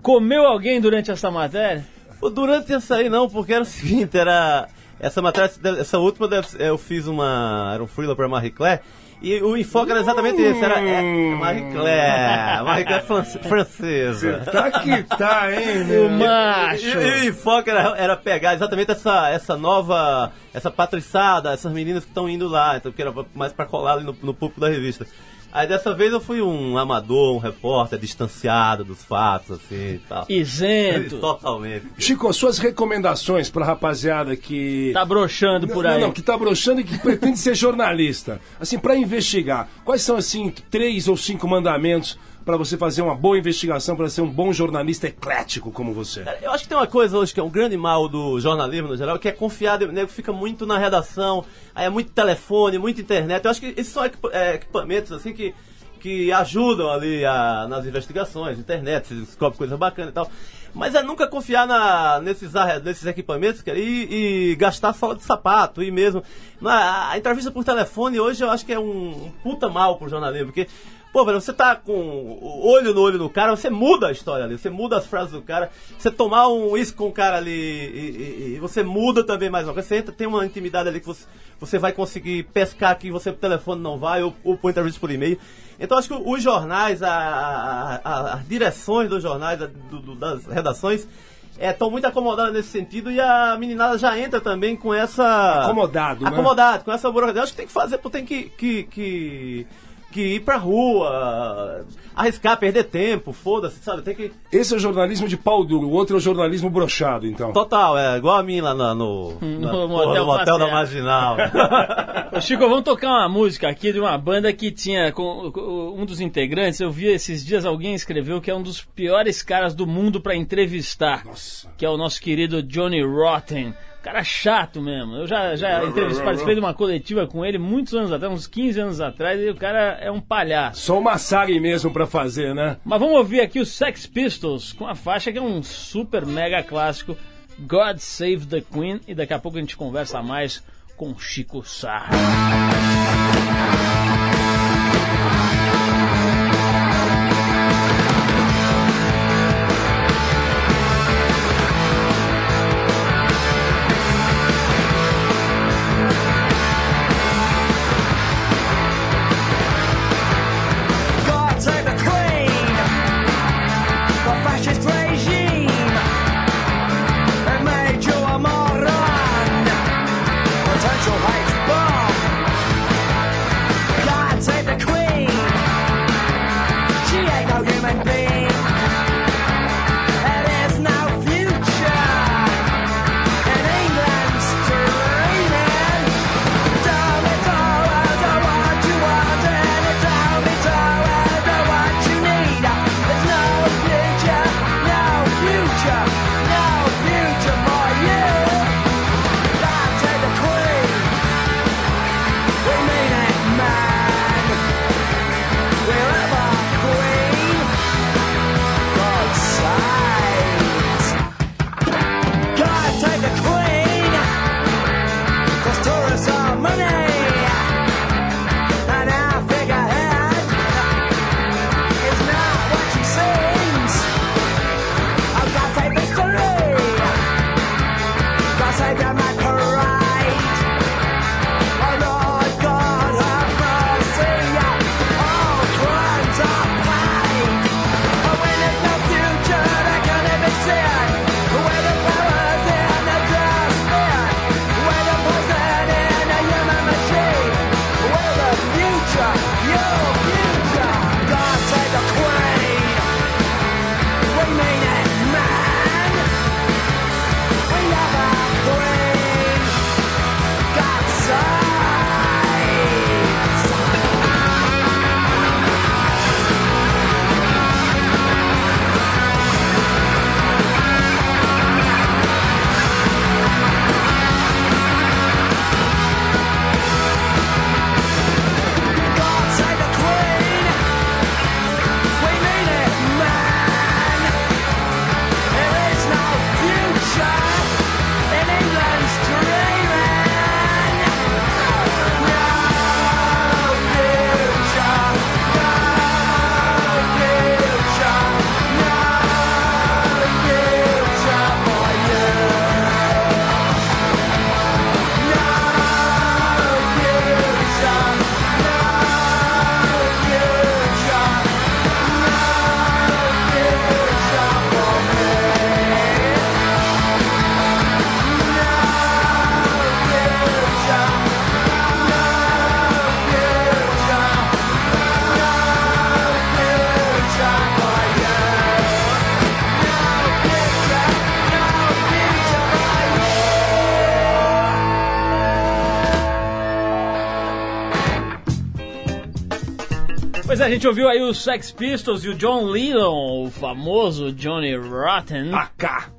Comeu alguém durante essa matéria? Durante essa aí não, porque era o seguinte, era. Essa matéria, essa última eu fiz uma. Era um freela pra Marie Claire. E o enfoque era exatamente esse, era é, Marie Claire, Marie Claire france- francesa. Tá que tá, hein, O meu? macho! E, e o enfoque era, era pegar exatamente essa, essa nova, essa patriçada, essas meninas que estão indo lá, então que era mais pra colar ali no, no público da revista. Aí dessa vez eu fui um amador, um repórter distanciado dos fatos, assim e tal. Isento. Totalmente. Chico, suas recomendações pra rapaziada que... Tá broxando por não, aí. não, que tá broxando e que pretende ser jornalista. Assim, pra investigar, quais são, assim, três ou cinco mandamentos pra você fazer uma boa investigação, pra ser um bom jornalista eclético como você? Eu acho que tem uma coisa hoje que é um grande mal do jornalismo no geral, que é confiar, nego fica muito na redação, aí é muito telefone, muita internet. Eu acho que esses são é, equipamentos assim que, que ajudam ali a- nas investigações, internet, se descobre coisa bacana e tal. Mas é nunca confiar na, nesses, nesses equipamentos e, e gastar sola de sapato e mesmo. Na, a entrevista por telefone hoje eu acho que é um, um puta mal pro jornalismo, porque Pô, velho, você tá com o olho no olho do cara, você muda a história ali, você muda as frases do cara. Você tomar um uísque com o cara ali e, e- e você muda também mais uma coisa. Você entra, tem uma intimidade ali que você, você vai conseguir pescar que você por telefone não vai, ou, ou por entrevista por e-mail. Então acho que os jornais, a- a- a- as direções dos jornais, a- do- do- das redações, estão muito acomodadas nesse sentido e a meninada já entra também com essa. Acomodado, né? Acomodado, com essa burocracia. Acho que tem que fazer, tem que- que- que que ir pra rua, arriscar, perder tempo, foda-se, sabe? Tem que. Esse é o jornalismo de pau duro, o outro é o jornalismo brochado, então. Total, é igual a mim lá na- no, na- No porra, motel no motel da. Marginal. Ô, Chico, vamos tocar uma música aqui de uma banda que tinha com, com um dos integrantes. Eu vi esses dias alguém escreveu que é um dos piores caras do mundo pra entrevistar, Nossa. que é o nosso querido Johnny Rotten. Cara chato mesmo. Eu já, já entrevistei, participei de uma coletiva com ele muitos anos atrás, uns 15 anos atrás, e o cara é um palhaço. Só uma Massari mesmo pra fazer, né? Mas vamos ouvir aqui os Sex Pistols com a faixa que é um super mega clássico, God Save the Queen, e daqui a pouco a gente conversa mais com Chico Sá. Gente ouviu aí os Sex Pistols e o John Lennon, o famoso Johnny Rotten, AK.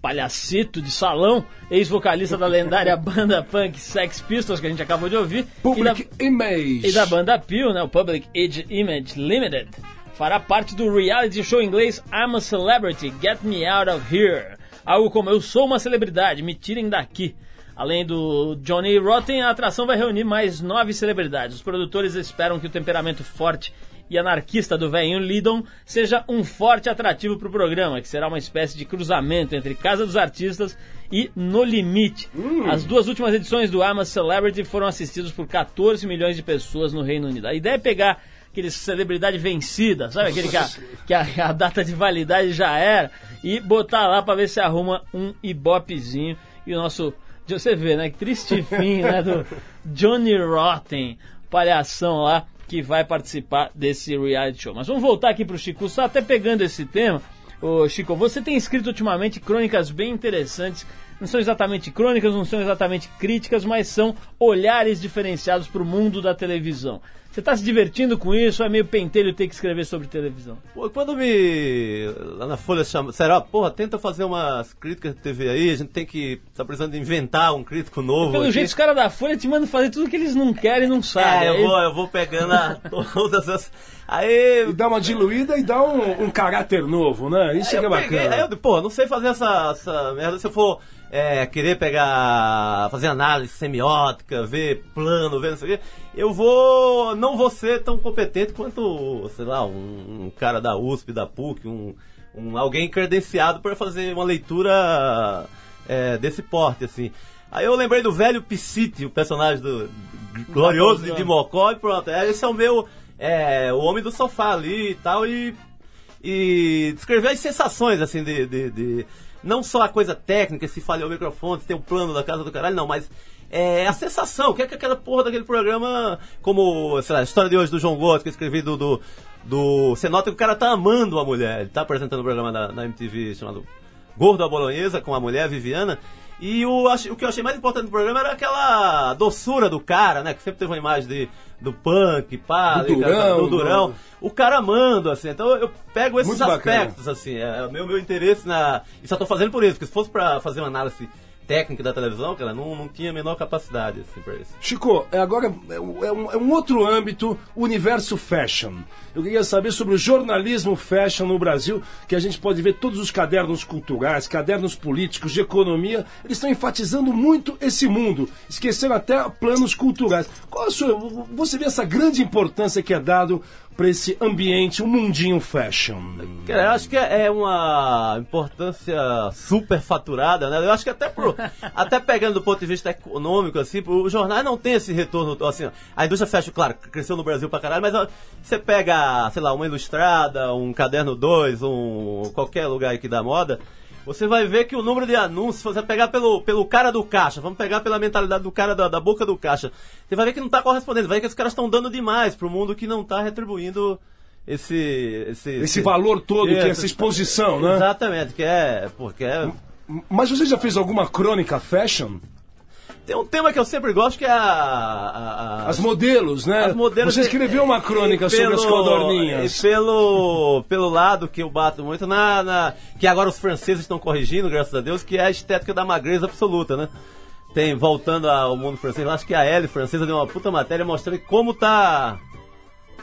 palhacito de salão, ex-vocalista da lendária banda punk Sex Pistols, que a gente acabou de ouvir, e da, Public Image. e da banda Peel, né, o Public Age Image Limited, fará parte do reality show inglês I'm a Celebrity, Get Me Out of Here. Algo como Eu Sou Uma Celebridade, Me Tirem Daqui. Além do Johnny Rotten, a atração vai reunir mais nove celebridades. Os produtores esperam que o temperamento forte e anarquista do velhinho Lidon seja um forte atrativo para o programa, que será uma espécie de cruzamento entre Casa dos Artistas e No Limite. As duas últimas edições do I'm a Celebrity foram assistidas por 14 milhões de pessoas no Reino Unido. A ideia é pegar aquele celebridade vencida, sabe? Aquele que a, que a- a data de validade já era, e botar lá pra ver se arruma um ibopezinho. E o nosso. Você vê, né? Que triste fim, né? Do Johnny Rotten, palhação lá, que vai participar desse reality show. Mas vamos voltar aqui pro Chico Sá, até pegando esse tema. Ô, Chico, você tem escrito ultimamente crônicas bem interessantes. Não são exatamente crônicas, não são exatamente críticas, mas são olhares diferenciados para o mundo da televisão. Você está se divertindo com isso? ou É meio pentelho ter que escrever sobre televisão? Pô, quando me. lá na Folha chama. Sério, ó, porra, tenta fazer umas críticas de TV aí, a gente tem que. tá precisando de inventar um crítico novo. Pelo aqui. jeito, os caras da Folha te mandam fazer tudo que eles não querem e não sabem. É, eu vou, eu vou pegando a, todas as. Aí. E dá uma diluída e dá um, um caráter novo, né? Isso é que é eu peguei, bacana. aí eu, pô, não sei fazer essa, essa merda. Se eu for é, querer pegar, fazer análise semiótica, ver plano, ver não sei o quê, eu vou, não vou ser tão competente quanto, sei lá, um, um cara da USP, da PUC, um, um alguém credenciado para fazer uma leitura é, desse porte, assim. Aí eu lembrei do velho Piscite, o personagem do glorioso de Mocó, e pronto. é, Esse é o meu, é, o homem do sofá ali e tal, e e descrever as sensações, assim, de, de, de- Não só a coisa técnica, se falhou o microfone, se tem o plano da casa do caralho, não, mas. É a sensação, o que é que aquela porra daquele programa, como, sei lá, a história de hoje do João Gotti, que eu escrevi do, do, do. Você nota que o cara tá amando a mulher, ele tá apresentando um programa na, na MTV chamado Gordo à Bolonhesa, com a mulher, a Viviana. E o, o que eu achei mais importante do programa era aquela doçura do cara, né? Que sempre teve uma imagem de, do punk, pá, Do cara, durão, do durão. O cara amando, assim. Então eu pego esses Muito bacana. aspectos, assim. É o meu, meu interesse na. E só tô fazendo por isso, porque se fosse pra fazer uma análise técnica da televisão, cara, não, não tinha a menor capacidade, assim, isso. Chico, é agora é um, é um- é um outro âmbito, universo fashion. Eu queria saber sobre o jornalismo fashion no Brasil, que a gente pode ver todos os cadernos culturais, cadernos políticos, de economia, eles estão enfatizando muito esse mundo, esquecendo até planos culturais. Qual a sua, você vê essa grande importância que é dado para esse ambiente, o mundinho fashion? Cara, eu acho que é é uma importância super faturada, né? Eu acho que até pro, até pegando do ponto de vista econômico, assim, o jornal não tem esse retorno, assim, a indústria fashion, claro, cresceu no Brasil pra caralho, mas ó, você pega, sei lá, uma ilustrada, um caderno 2, um qualquer lugar aqui da moda, você vai ver que o número de anúncios, se você pegar pelo, pelo cara do caixa, vamos pegar pela mentalidade do cara da, da boca do caixa, você vai ver que não está correspondendo, vai ver que os caras estão dando demais pro mundo que não está retribuindo esse, esse, Esse valor todo, que é essa exposição, né? Exatamente, que é. Porque é. Mas você já fez alguma crônica fashion? Tem um tema que eu sempre gosto que é a. a- a- As modelos, né? as modelos. Você escreveu uma crônica e sobre as pelo- codorninhas. E pelo, pelo lado que eu bato muito na, na- Que agora os franceses estão corrigindo, graças a Deus, que é a estética da magreza absoluta, né? Tem, voltando ao mundo francês, eu acho que a L francesa deu uma puta matéria mostrando como tá.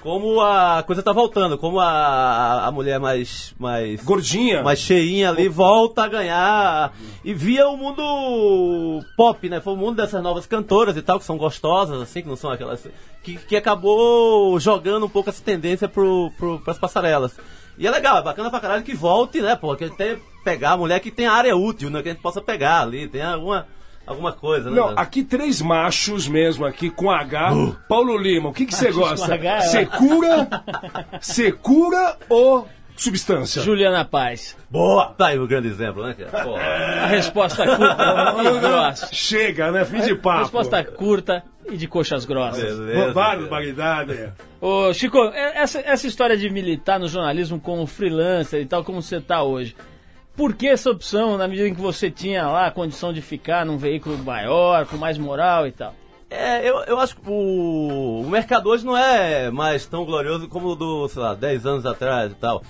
Como a coisa tá voltando, como a, a, mulher mais. mais Gordinha. mais cheinha ali, volta a ganhar. E via o mundo pop, né? Foi o mundo dessas novas cantoras e tal, que são gostosas, assim, que não são aquelas. Que, que acabou jogando um pouco essa tendência pro, pro, pras passarelas. E é legal, é bacana pra caralho que volte, né, pô? Que até pegar a mulher que tem área útil, né? Que a gente possa pegar ali, tem alguma, alguma coisa, né? Não, aqui três machos mesmo, aqui com H. Paulo Lima, o que que você gosta? com H, é. Secura, secura ou substância? Juliana Paz. Boa! Tá aí o grande exemplo, né? cara? A resposta curta e grossa. Chega, né? Fim de papo. Resposta curta e de coxas grossas. Beleza. Barbaridade. Ô, Chico, é- essa, essa história de militar no jornalismo como freelancer e tal, como você tá hoje, por que essa opção, na medida em que você tinha lá a condição de ficar num veículo maior, com mais moral e tal? É, eu, eu acho que o, o mercado hoje não é mais tão glorioso como o do, sei lá, 10 anos atrás e tal.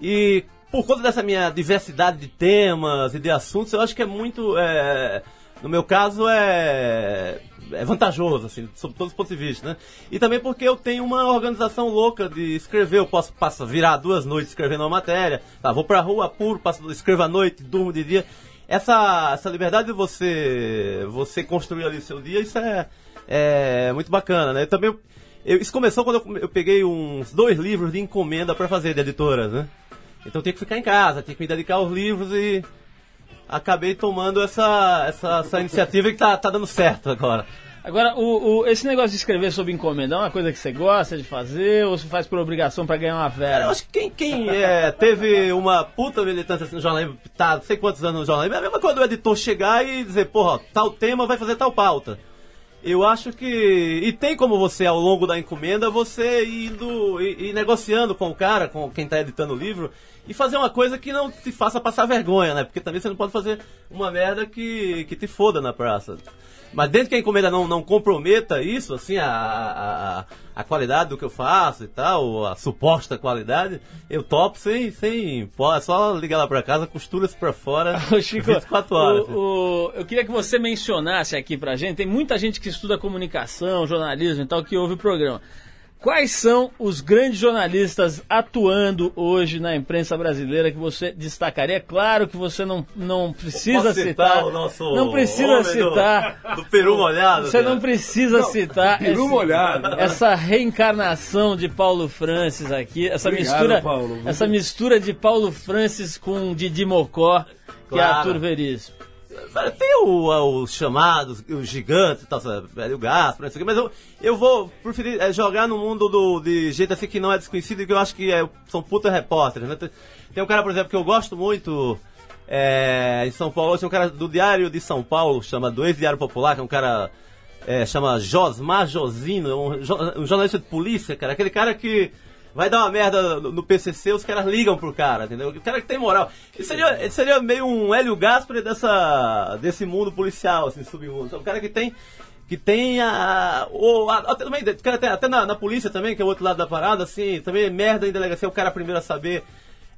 E por conta dessa minha diversidade de temas e de assuntos, eu acho que é muito. é, no meu caso, é, é vantajoso, assim, sob todos os pontos de vista, né? E também porque eu tenho uma organização louca de escrever. Eu posso passo, virar duas noites escrevendo uma matéria, tá, vou pra rua, apuro, passo, escrevo à noite, durmo de dia. Essa, essa liberdade de você, você construir ali o seu dia, isso é, é muito bacana, né? Também, eu- isso começou quando eu, eu peguei uns dois livros de encomenda para fazer de editoras, né? Então eu tinha que ficar em casa, tinha que me dedicar aos livros e acabei tomando essa, essa, essa iniciativa que tá, tá dando certo agora. Agora, o, o- esse negócio de escrever sob encomenda é uma coisa que você gosta de fazer ou você faz por obrigação pra ganhar uma Cara, vera? eu acho que quem, quem é, teve uma puta militância assim, no jornalismo, tá não sei quantos anos no jornalismo, é a mesma coisa do editor chegar e dizer, porra, tal tema vai fazer tal pauta. Eu acho que. E tem como você, ao longo da encomenda, você indo e, e negociando com o cara, com quem tá editando o livro, e fazer uma coisa que não te faça passar vergonha, né? Porque também você não pode fazer uma merda que, que te foda na praça. Mas dentro que a encomenda não, não comprometa isso, assim, a, a, a- qualidade do que eu faço e tal, a suposta qualidade, eu topo sem. sem pô, é só ligar lá pra casa, costura-se pra fora Chico, 24 horas. o- o- eu queria que você mencionasse aqui pra gente, tem muita gente que estuda comunicação, jornalismo e tal, que ouve o programa. Quais são os grandes jornalistas atuando hoje na imprensa brasileira que você destacaria? É claro que você não, não precisa citar citar. o nosso não precisa homem do- citar. do peru molhado, Você cara. não precisa citar peru esse- molhado. essa reencarnação de Paulo Francis aqui, essa Obrigado, mistura, Paulo. essa mistura de Paulo Francis com Didi Mocó, que é Claro. Arthur Veríssimo. Tem o- os chamados, os gigantes e tal, sabe? Velho Gaspar, não sei o mas eu, eu vou preferir é, jogar no mundo do, de gente assim que não é desconhecido que eu acho que é- são puta repórteres, né? Tem, tem um cara, por exemplo, que eu gosto muito é, em São Paulo, tem um cara do Diário de São Paulo, chama do ex-Diário Popular, que é um cara, é, chama Josmar Josino, um, jo- um jornalista de polícia, cara, aquele cara que vai dar uma merda no no PCC, os caras ligam pro cara, entendeu? O cara que tem moral. Ele seria, ele seria meio um Hélio Gaspar dessa, desse mundo policial, assim, submundo. É um cara que tem que tem a. Ou, até, também, até, até na, na polícia também, que é o outro lado da parada, assim, também é merda em delegacia, o cara primeiro a saber.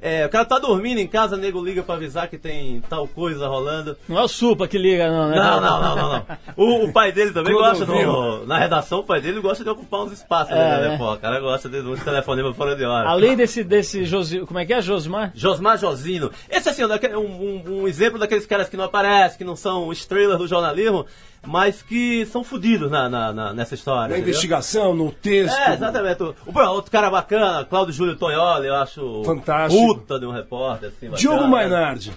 É, o cara tá dormindo em casa, nego liga pra avisar que tem tal coisa rolando. Não é o Supa que liga, não, né? Não, não, não, não, não. O, o pai dele também gosta do, Na redação, o pai dele gosta de ocupar uns espaços, É, né, né? né, pô? O cara gosta de um telefonema fora de hora. Além desse, desse Josi... Como é que é, Josmar? Josmar Josino. Esse assim, é um, um- um exemplo daqueles caras que não aparecem, que não são estrelas do jornalismo, mas que são fodidos na, na- na- nessa história. Na entendeu? investigação, no texto. É, exatamente. O, o outro cara bacana, Cláudio Júlio Tonholi, eu acho. Fantástico. Puta de um repórter, assim. Diogo Mainardi.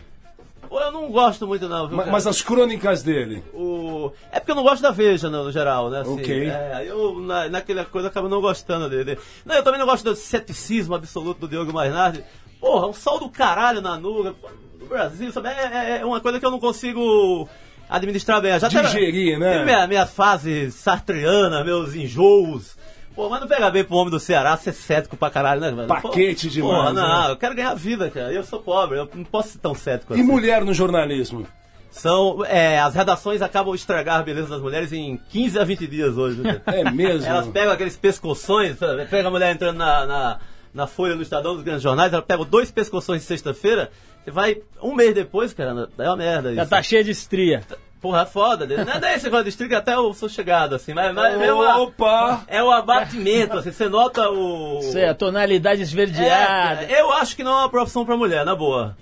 Pô, eu não gosto muito, não, viu, Ma- cara? Mas as crônicas dele. O... É porque eu não gosto da Veja, no, no geral, né? Assim, Ok. É, eu, na, naquela coisa, acabo não gostando dele. Não, eu também não gosto do ceticismo absoluto do Diogo Mainardi. Porra, um sol do caralho na nuca. No Brasil, sabe? É, é- é uma coisa que eu não consigo administrar bem. Já Digerir, né? Minha, minha fase sartreana, meus enjoos. Pô, mas não pega bem pro homem do Ceará ser cético pra caralho, né? mano? Paquete demais, Porra, não, né? eu quero ganhar vida, cara. Eu sou pobre, eu não posso ser tão cético E assim. mulher no jornalismo? São, é, as redações acabam de estragar a beleza das mulheres em 15 a 20 dias hoje. né? É mesmo? Elas pegam aqueles pescoções, pega a mulher entrando na, na, na folha do Estadão dos grandes jornais, ela pega dois pescoções de sexta-feira, e vai um mês depois, cara, é uma merda isso. Já tá cheio de estria. Porra, é foda. Não é esse negócio de estriga até eu sou chegado, assim, mas, mas é, uma- Opa! é o abatimento, assim, você nota o... É, a tonalidade esverdeada. É, eu acho que não é uma profissão pra mulher, na boa.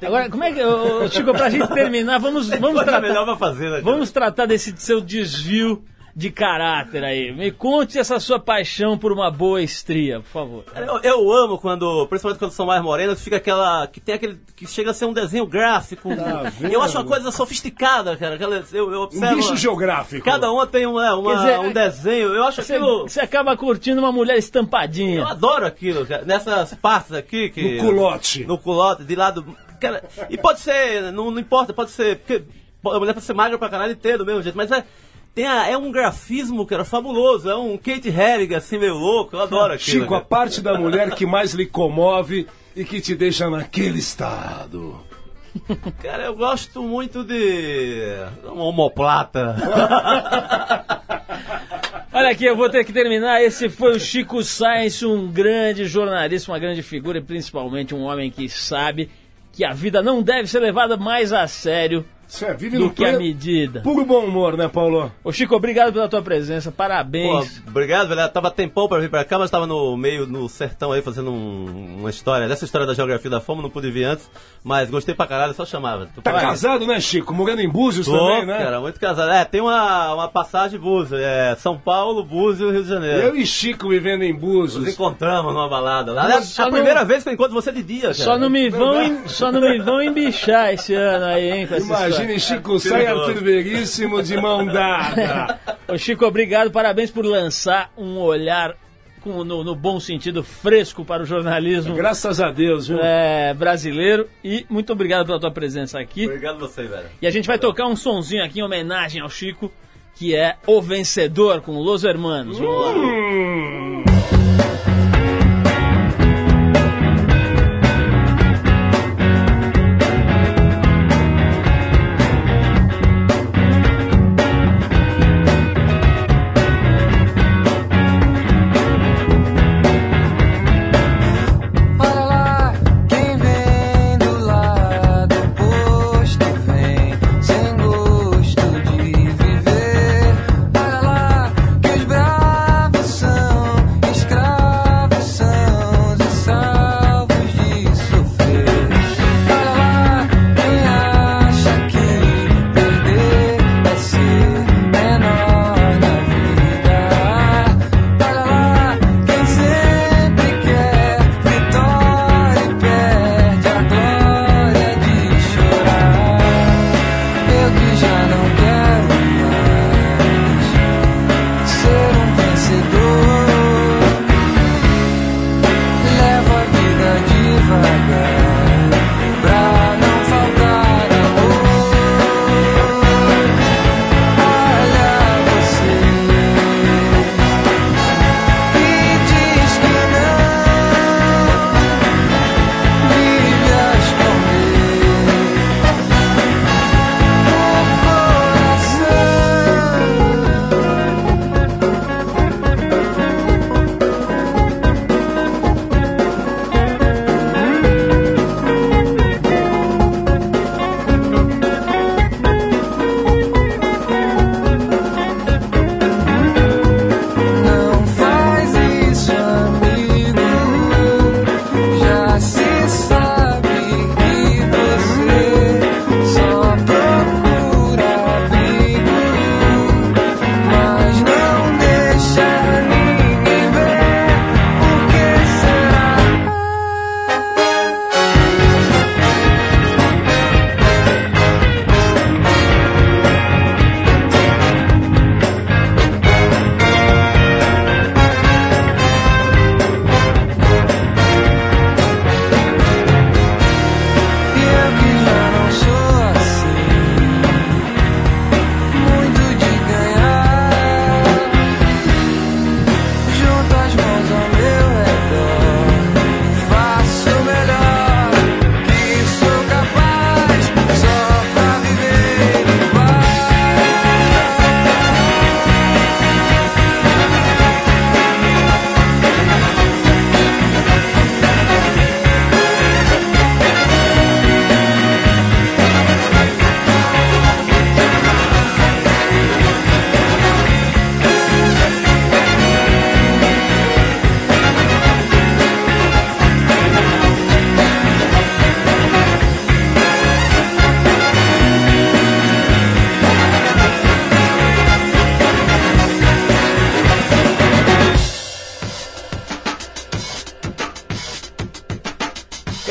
Agora, como é que. ô, Chico, pra gente terminar, vamos, vamos tratar. melhor pra fazer, né? Vamos tratar desse seu desvio de caráter aí. Me conte essa sua paixão por uma boa estria, por favor. Eu, eu amo quando, principalmente quando são mais morenas, fica aquela. que tem aquele. que chega a ser um desenho gráfico. Tá eu acho uma coisa sofisticada, cara. Aquela, eu, eu Um observo. bicho geográfico. Cada uma tem uma, uma- dizer, um desenho. Eu acho Você, aquilo. você acaba curtindo uma mulher estampadinha. Eu adoro aquilo, cara. Nessas partes aqui que. No culote. No culote, de lado. Cara, e pode ser, não, não importa, pode ser. Porque a mulher pode ser magra pra caralho e ter do mesmo jeito, mas é. Tem a- é um grafismo, cara, fabuloso. É um Kate Herring, assim, meio louco. Eu adoro aquilo. Chico, a cara. parte da mulher que mais lhe comove e que te deixa naquele estado. Cara, eu gosto muito de. um homoplata. Olha aqui, eu vou ter que terminar. Esse foi o Chico Science, um grande jornalista, uma grande figura e principalmente um homem que sabe que a vida não deve ser levada mais a sério Você vive do no que a medida. puro bom humor, né, Paulo? Ô Chico, obrigado pela tua presença, Pô, parabéns. obrigado, velho. Tava tempão pra vir pra cá, mas tava no meio, no sertão aí, fazendo um- uma história. Dessa história da geografia da fome, não pude vir antes, mas gostei pra caralho, só chamava. Tu Tá casado, né, Chico? Morando em Búzios Tô, também, né? cara, muito casado. É, tem uma, uma passagem Búzios, é São Paulo, Búzios e Rio de Janeiro. Eu e Chico vivendo em Nos Búzios. encontramos numa balada lá. Aliás, é a não- primeira vez que eu encontro você de dia, cara. Só não me vão, em- só não me vão embichar esse ano aí, hein, com essa. Imagine Chico sai Perigoso. Arthur Veríssimo de mão dada. Ô Chico, obrigado, parabéns por lançar um olhar com, no, no bom sentido fresco para o jornalismo Graças a Deus, viu? é, brasileiro e muito obrigado pela tua presença aqui. Obrigado a você, velho. E a gente vai tocar um sonzinho aqui em homenagem ao Chico, que é O Vencedor com Los Hermanos. Vamos lá. Hum.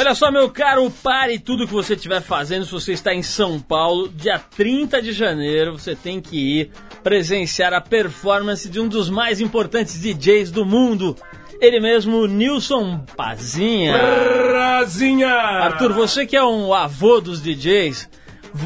Olha só, meu caro, pare tudo que você estiver fazendo. Se você está em São Paulo, dia 30 de janeiro, você tem que ir presenciar a performance de um dos mais importantes DJs do mundo. Ele mesmo, Nilson Pazinha. Brasinha! Arthur, você que é um avô dos DJs,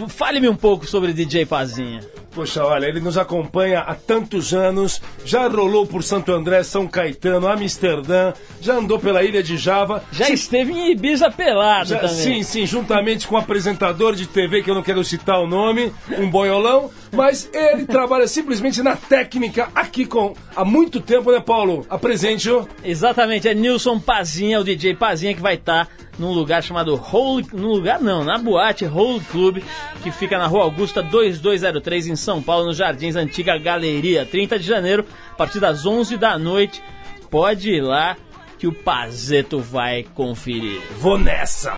fale-me um pouco sobre DJ Pazinha. Poxa, olha, ele nos acompanha há tantos anos, já rolou por Santo André, São Caetano, Amsterdã, já andou pela ilha de Java. Já esteve em Ibiza pelado Já- também. sim, sim, juntamente com um apresentador de TV, que eu não quero citar o nome, um boiolão, mas ele trabalha simplesmente na técnica aqui com há muito tempo, né, Paulo? Apresente-o. Exatamente, é Nilson Pazinha, o DJ Pazinha, que vai estar num lugar chamado Hole. Num lugar não, na boate Hole Club, que fica na Rua Augusta 2203, em São Paulo, nos Jardins Antiga Galeria, 30 de janeiro, a partir das 11 da noite. Pode ir lá que o Pazeto vai conferir. Vou nessa.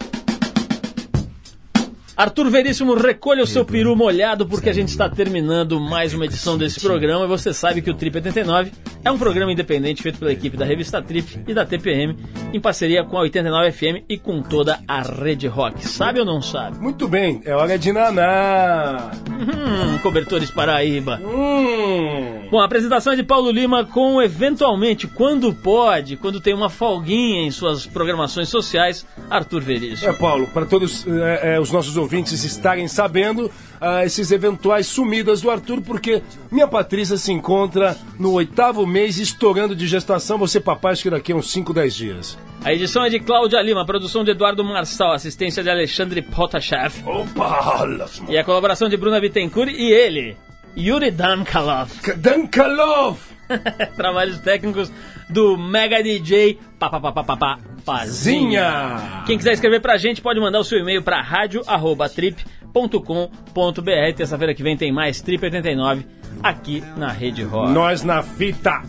Arthur Veríssimo, recolha o seu peru molhado porque a gente está terminando mais uma edição desse programa e você sabe que o Trip 89 é um programa independente feito pela equipe da revista Trip e da TPM, em parceria com a 89 FM e com toda a rede rock. Sabe ou não sabe? Muito bem, é hora de naná. Hum, cobertores Paraíba. Hum. Bom, a apresentação é de Paulo Lima com, eventualmente, quando pode, quando tem uma folguinha em suas programações sociais, Arthur Veríssimo. É, Paulo, para todos é, é, os nossos ouvintes estarem sabendo ah, esses eventuais sumidas do Arthur, porque minha Patrícia se encontra no oitavo mês estourando de gestação. Você, papai, acho que daqui a uns 5, 10 dias. A edição é de Cláudia Lima, produção de Eduardo Marçal, assistência de Alexandre Potashev Opa! e a colaboração de Bruna Bittencourt e ele, Yuri Dankalov. Dankalov! Trabalhos técnicos do Mega DJ Papapapapá Zinha! Quem quiser escrever pra gente pode mandar o seu e-mail pra rádio@trip.com.br. Terça-feira que vem tem mais Trip 89 aqui na Rede Rock. Nós na fita.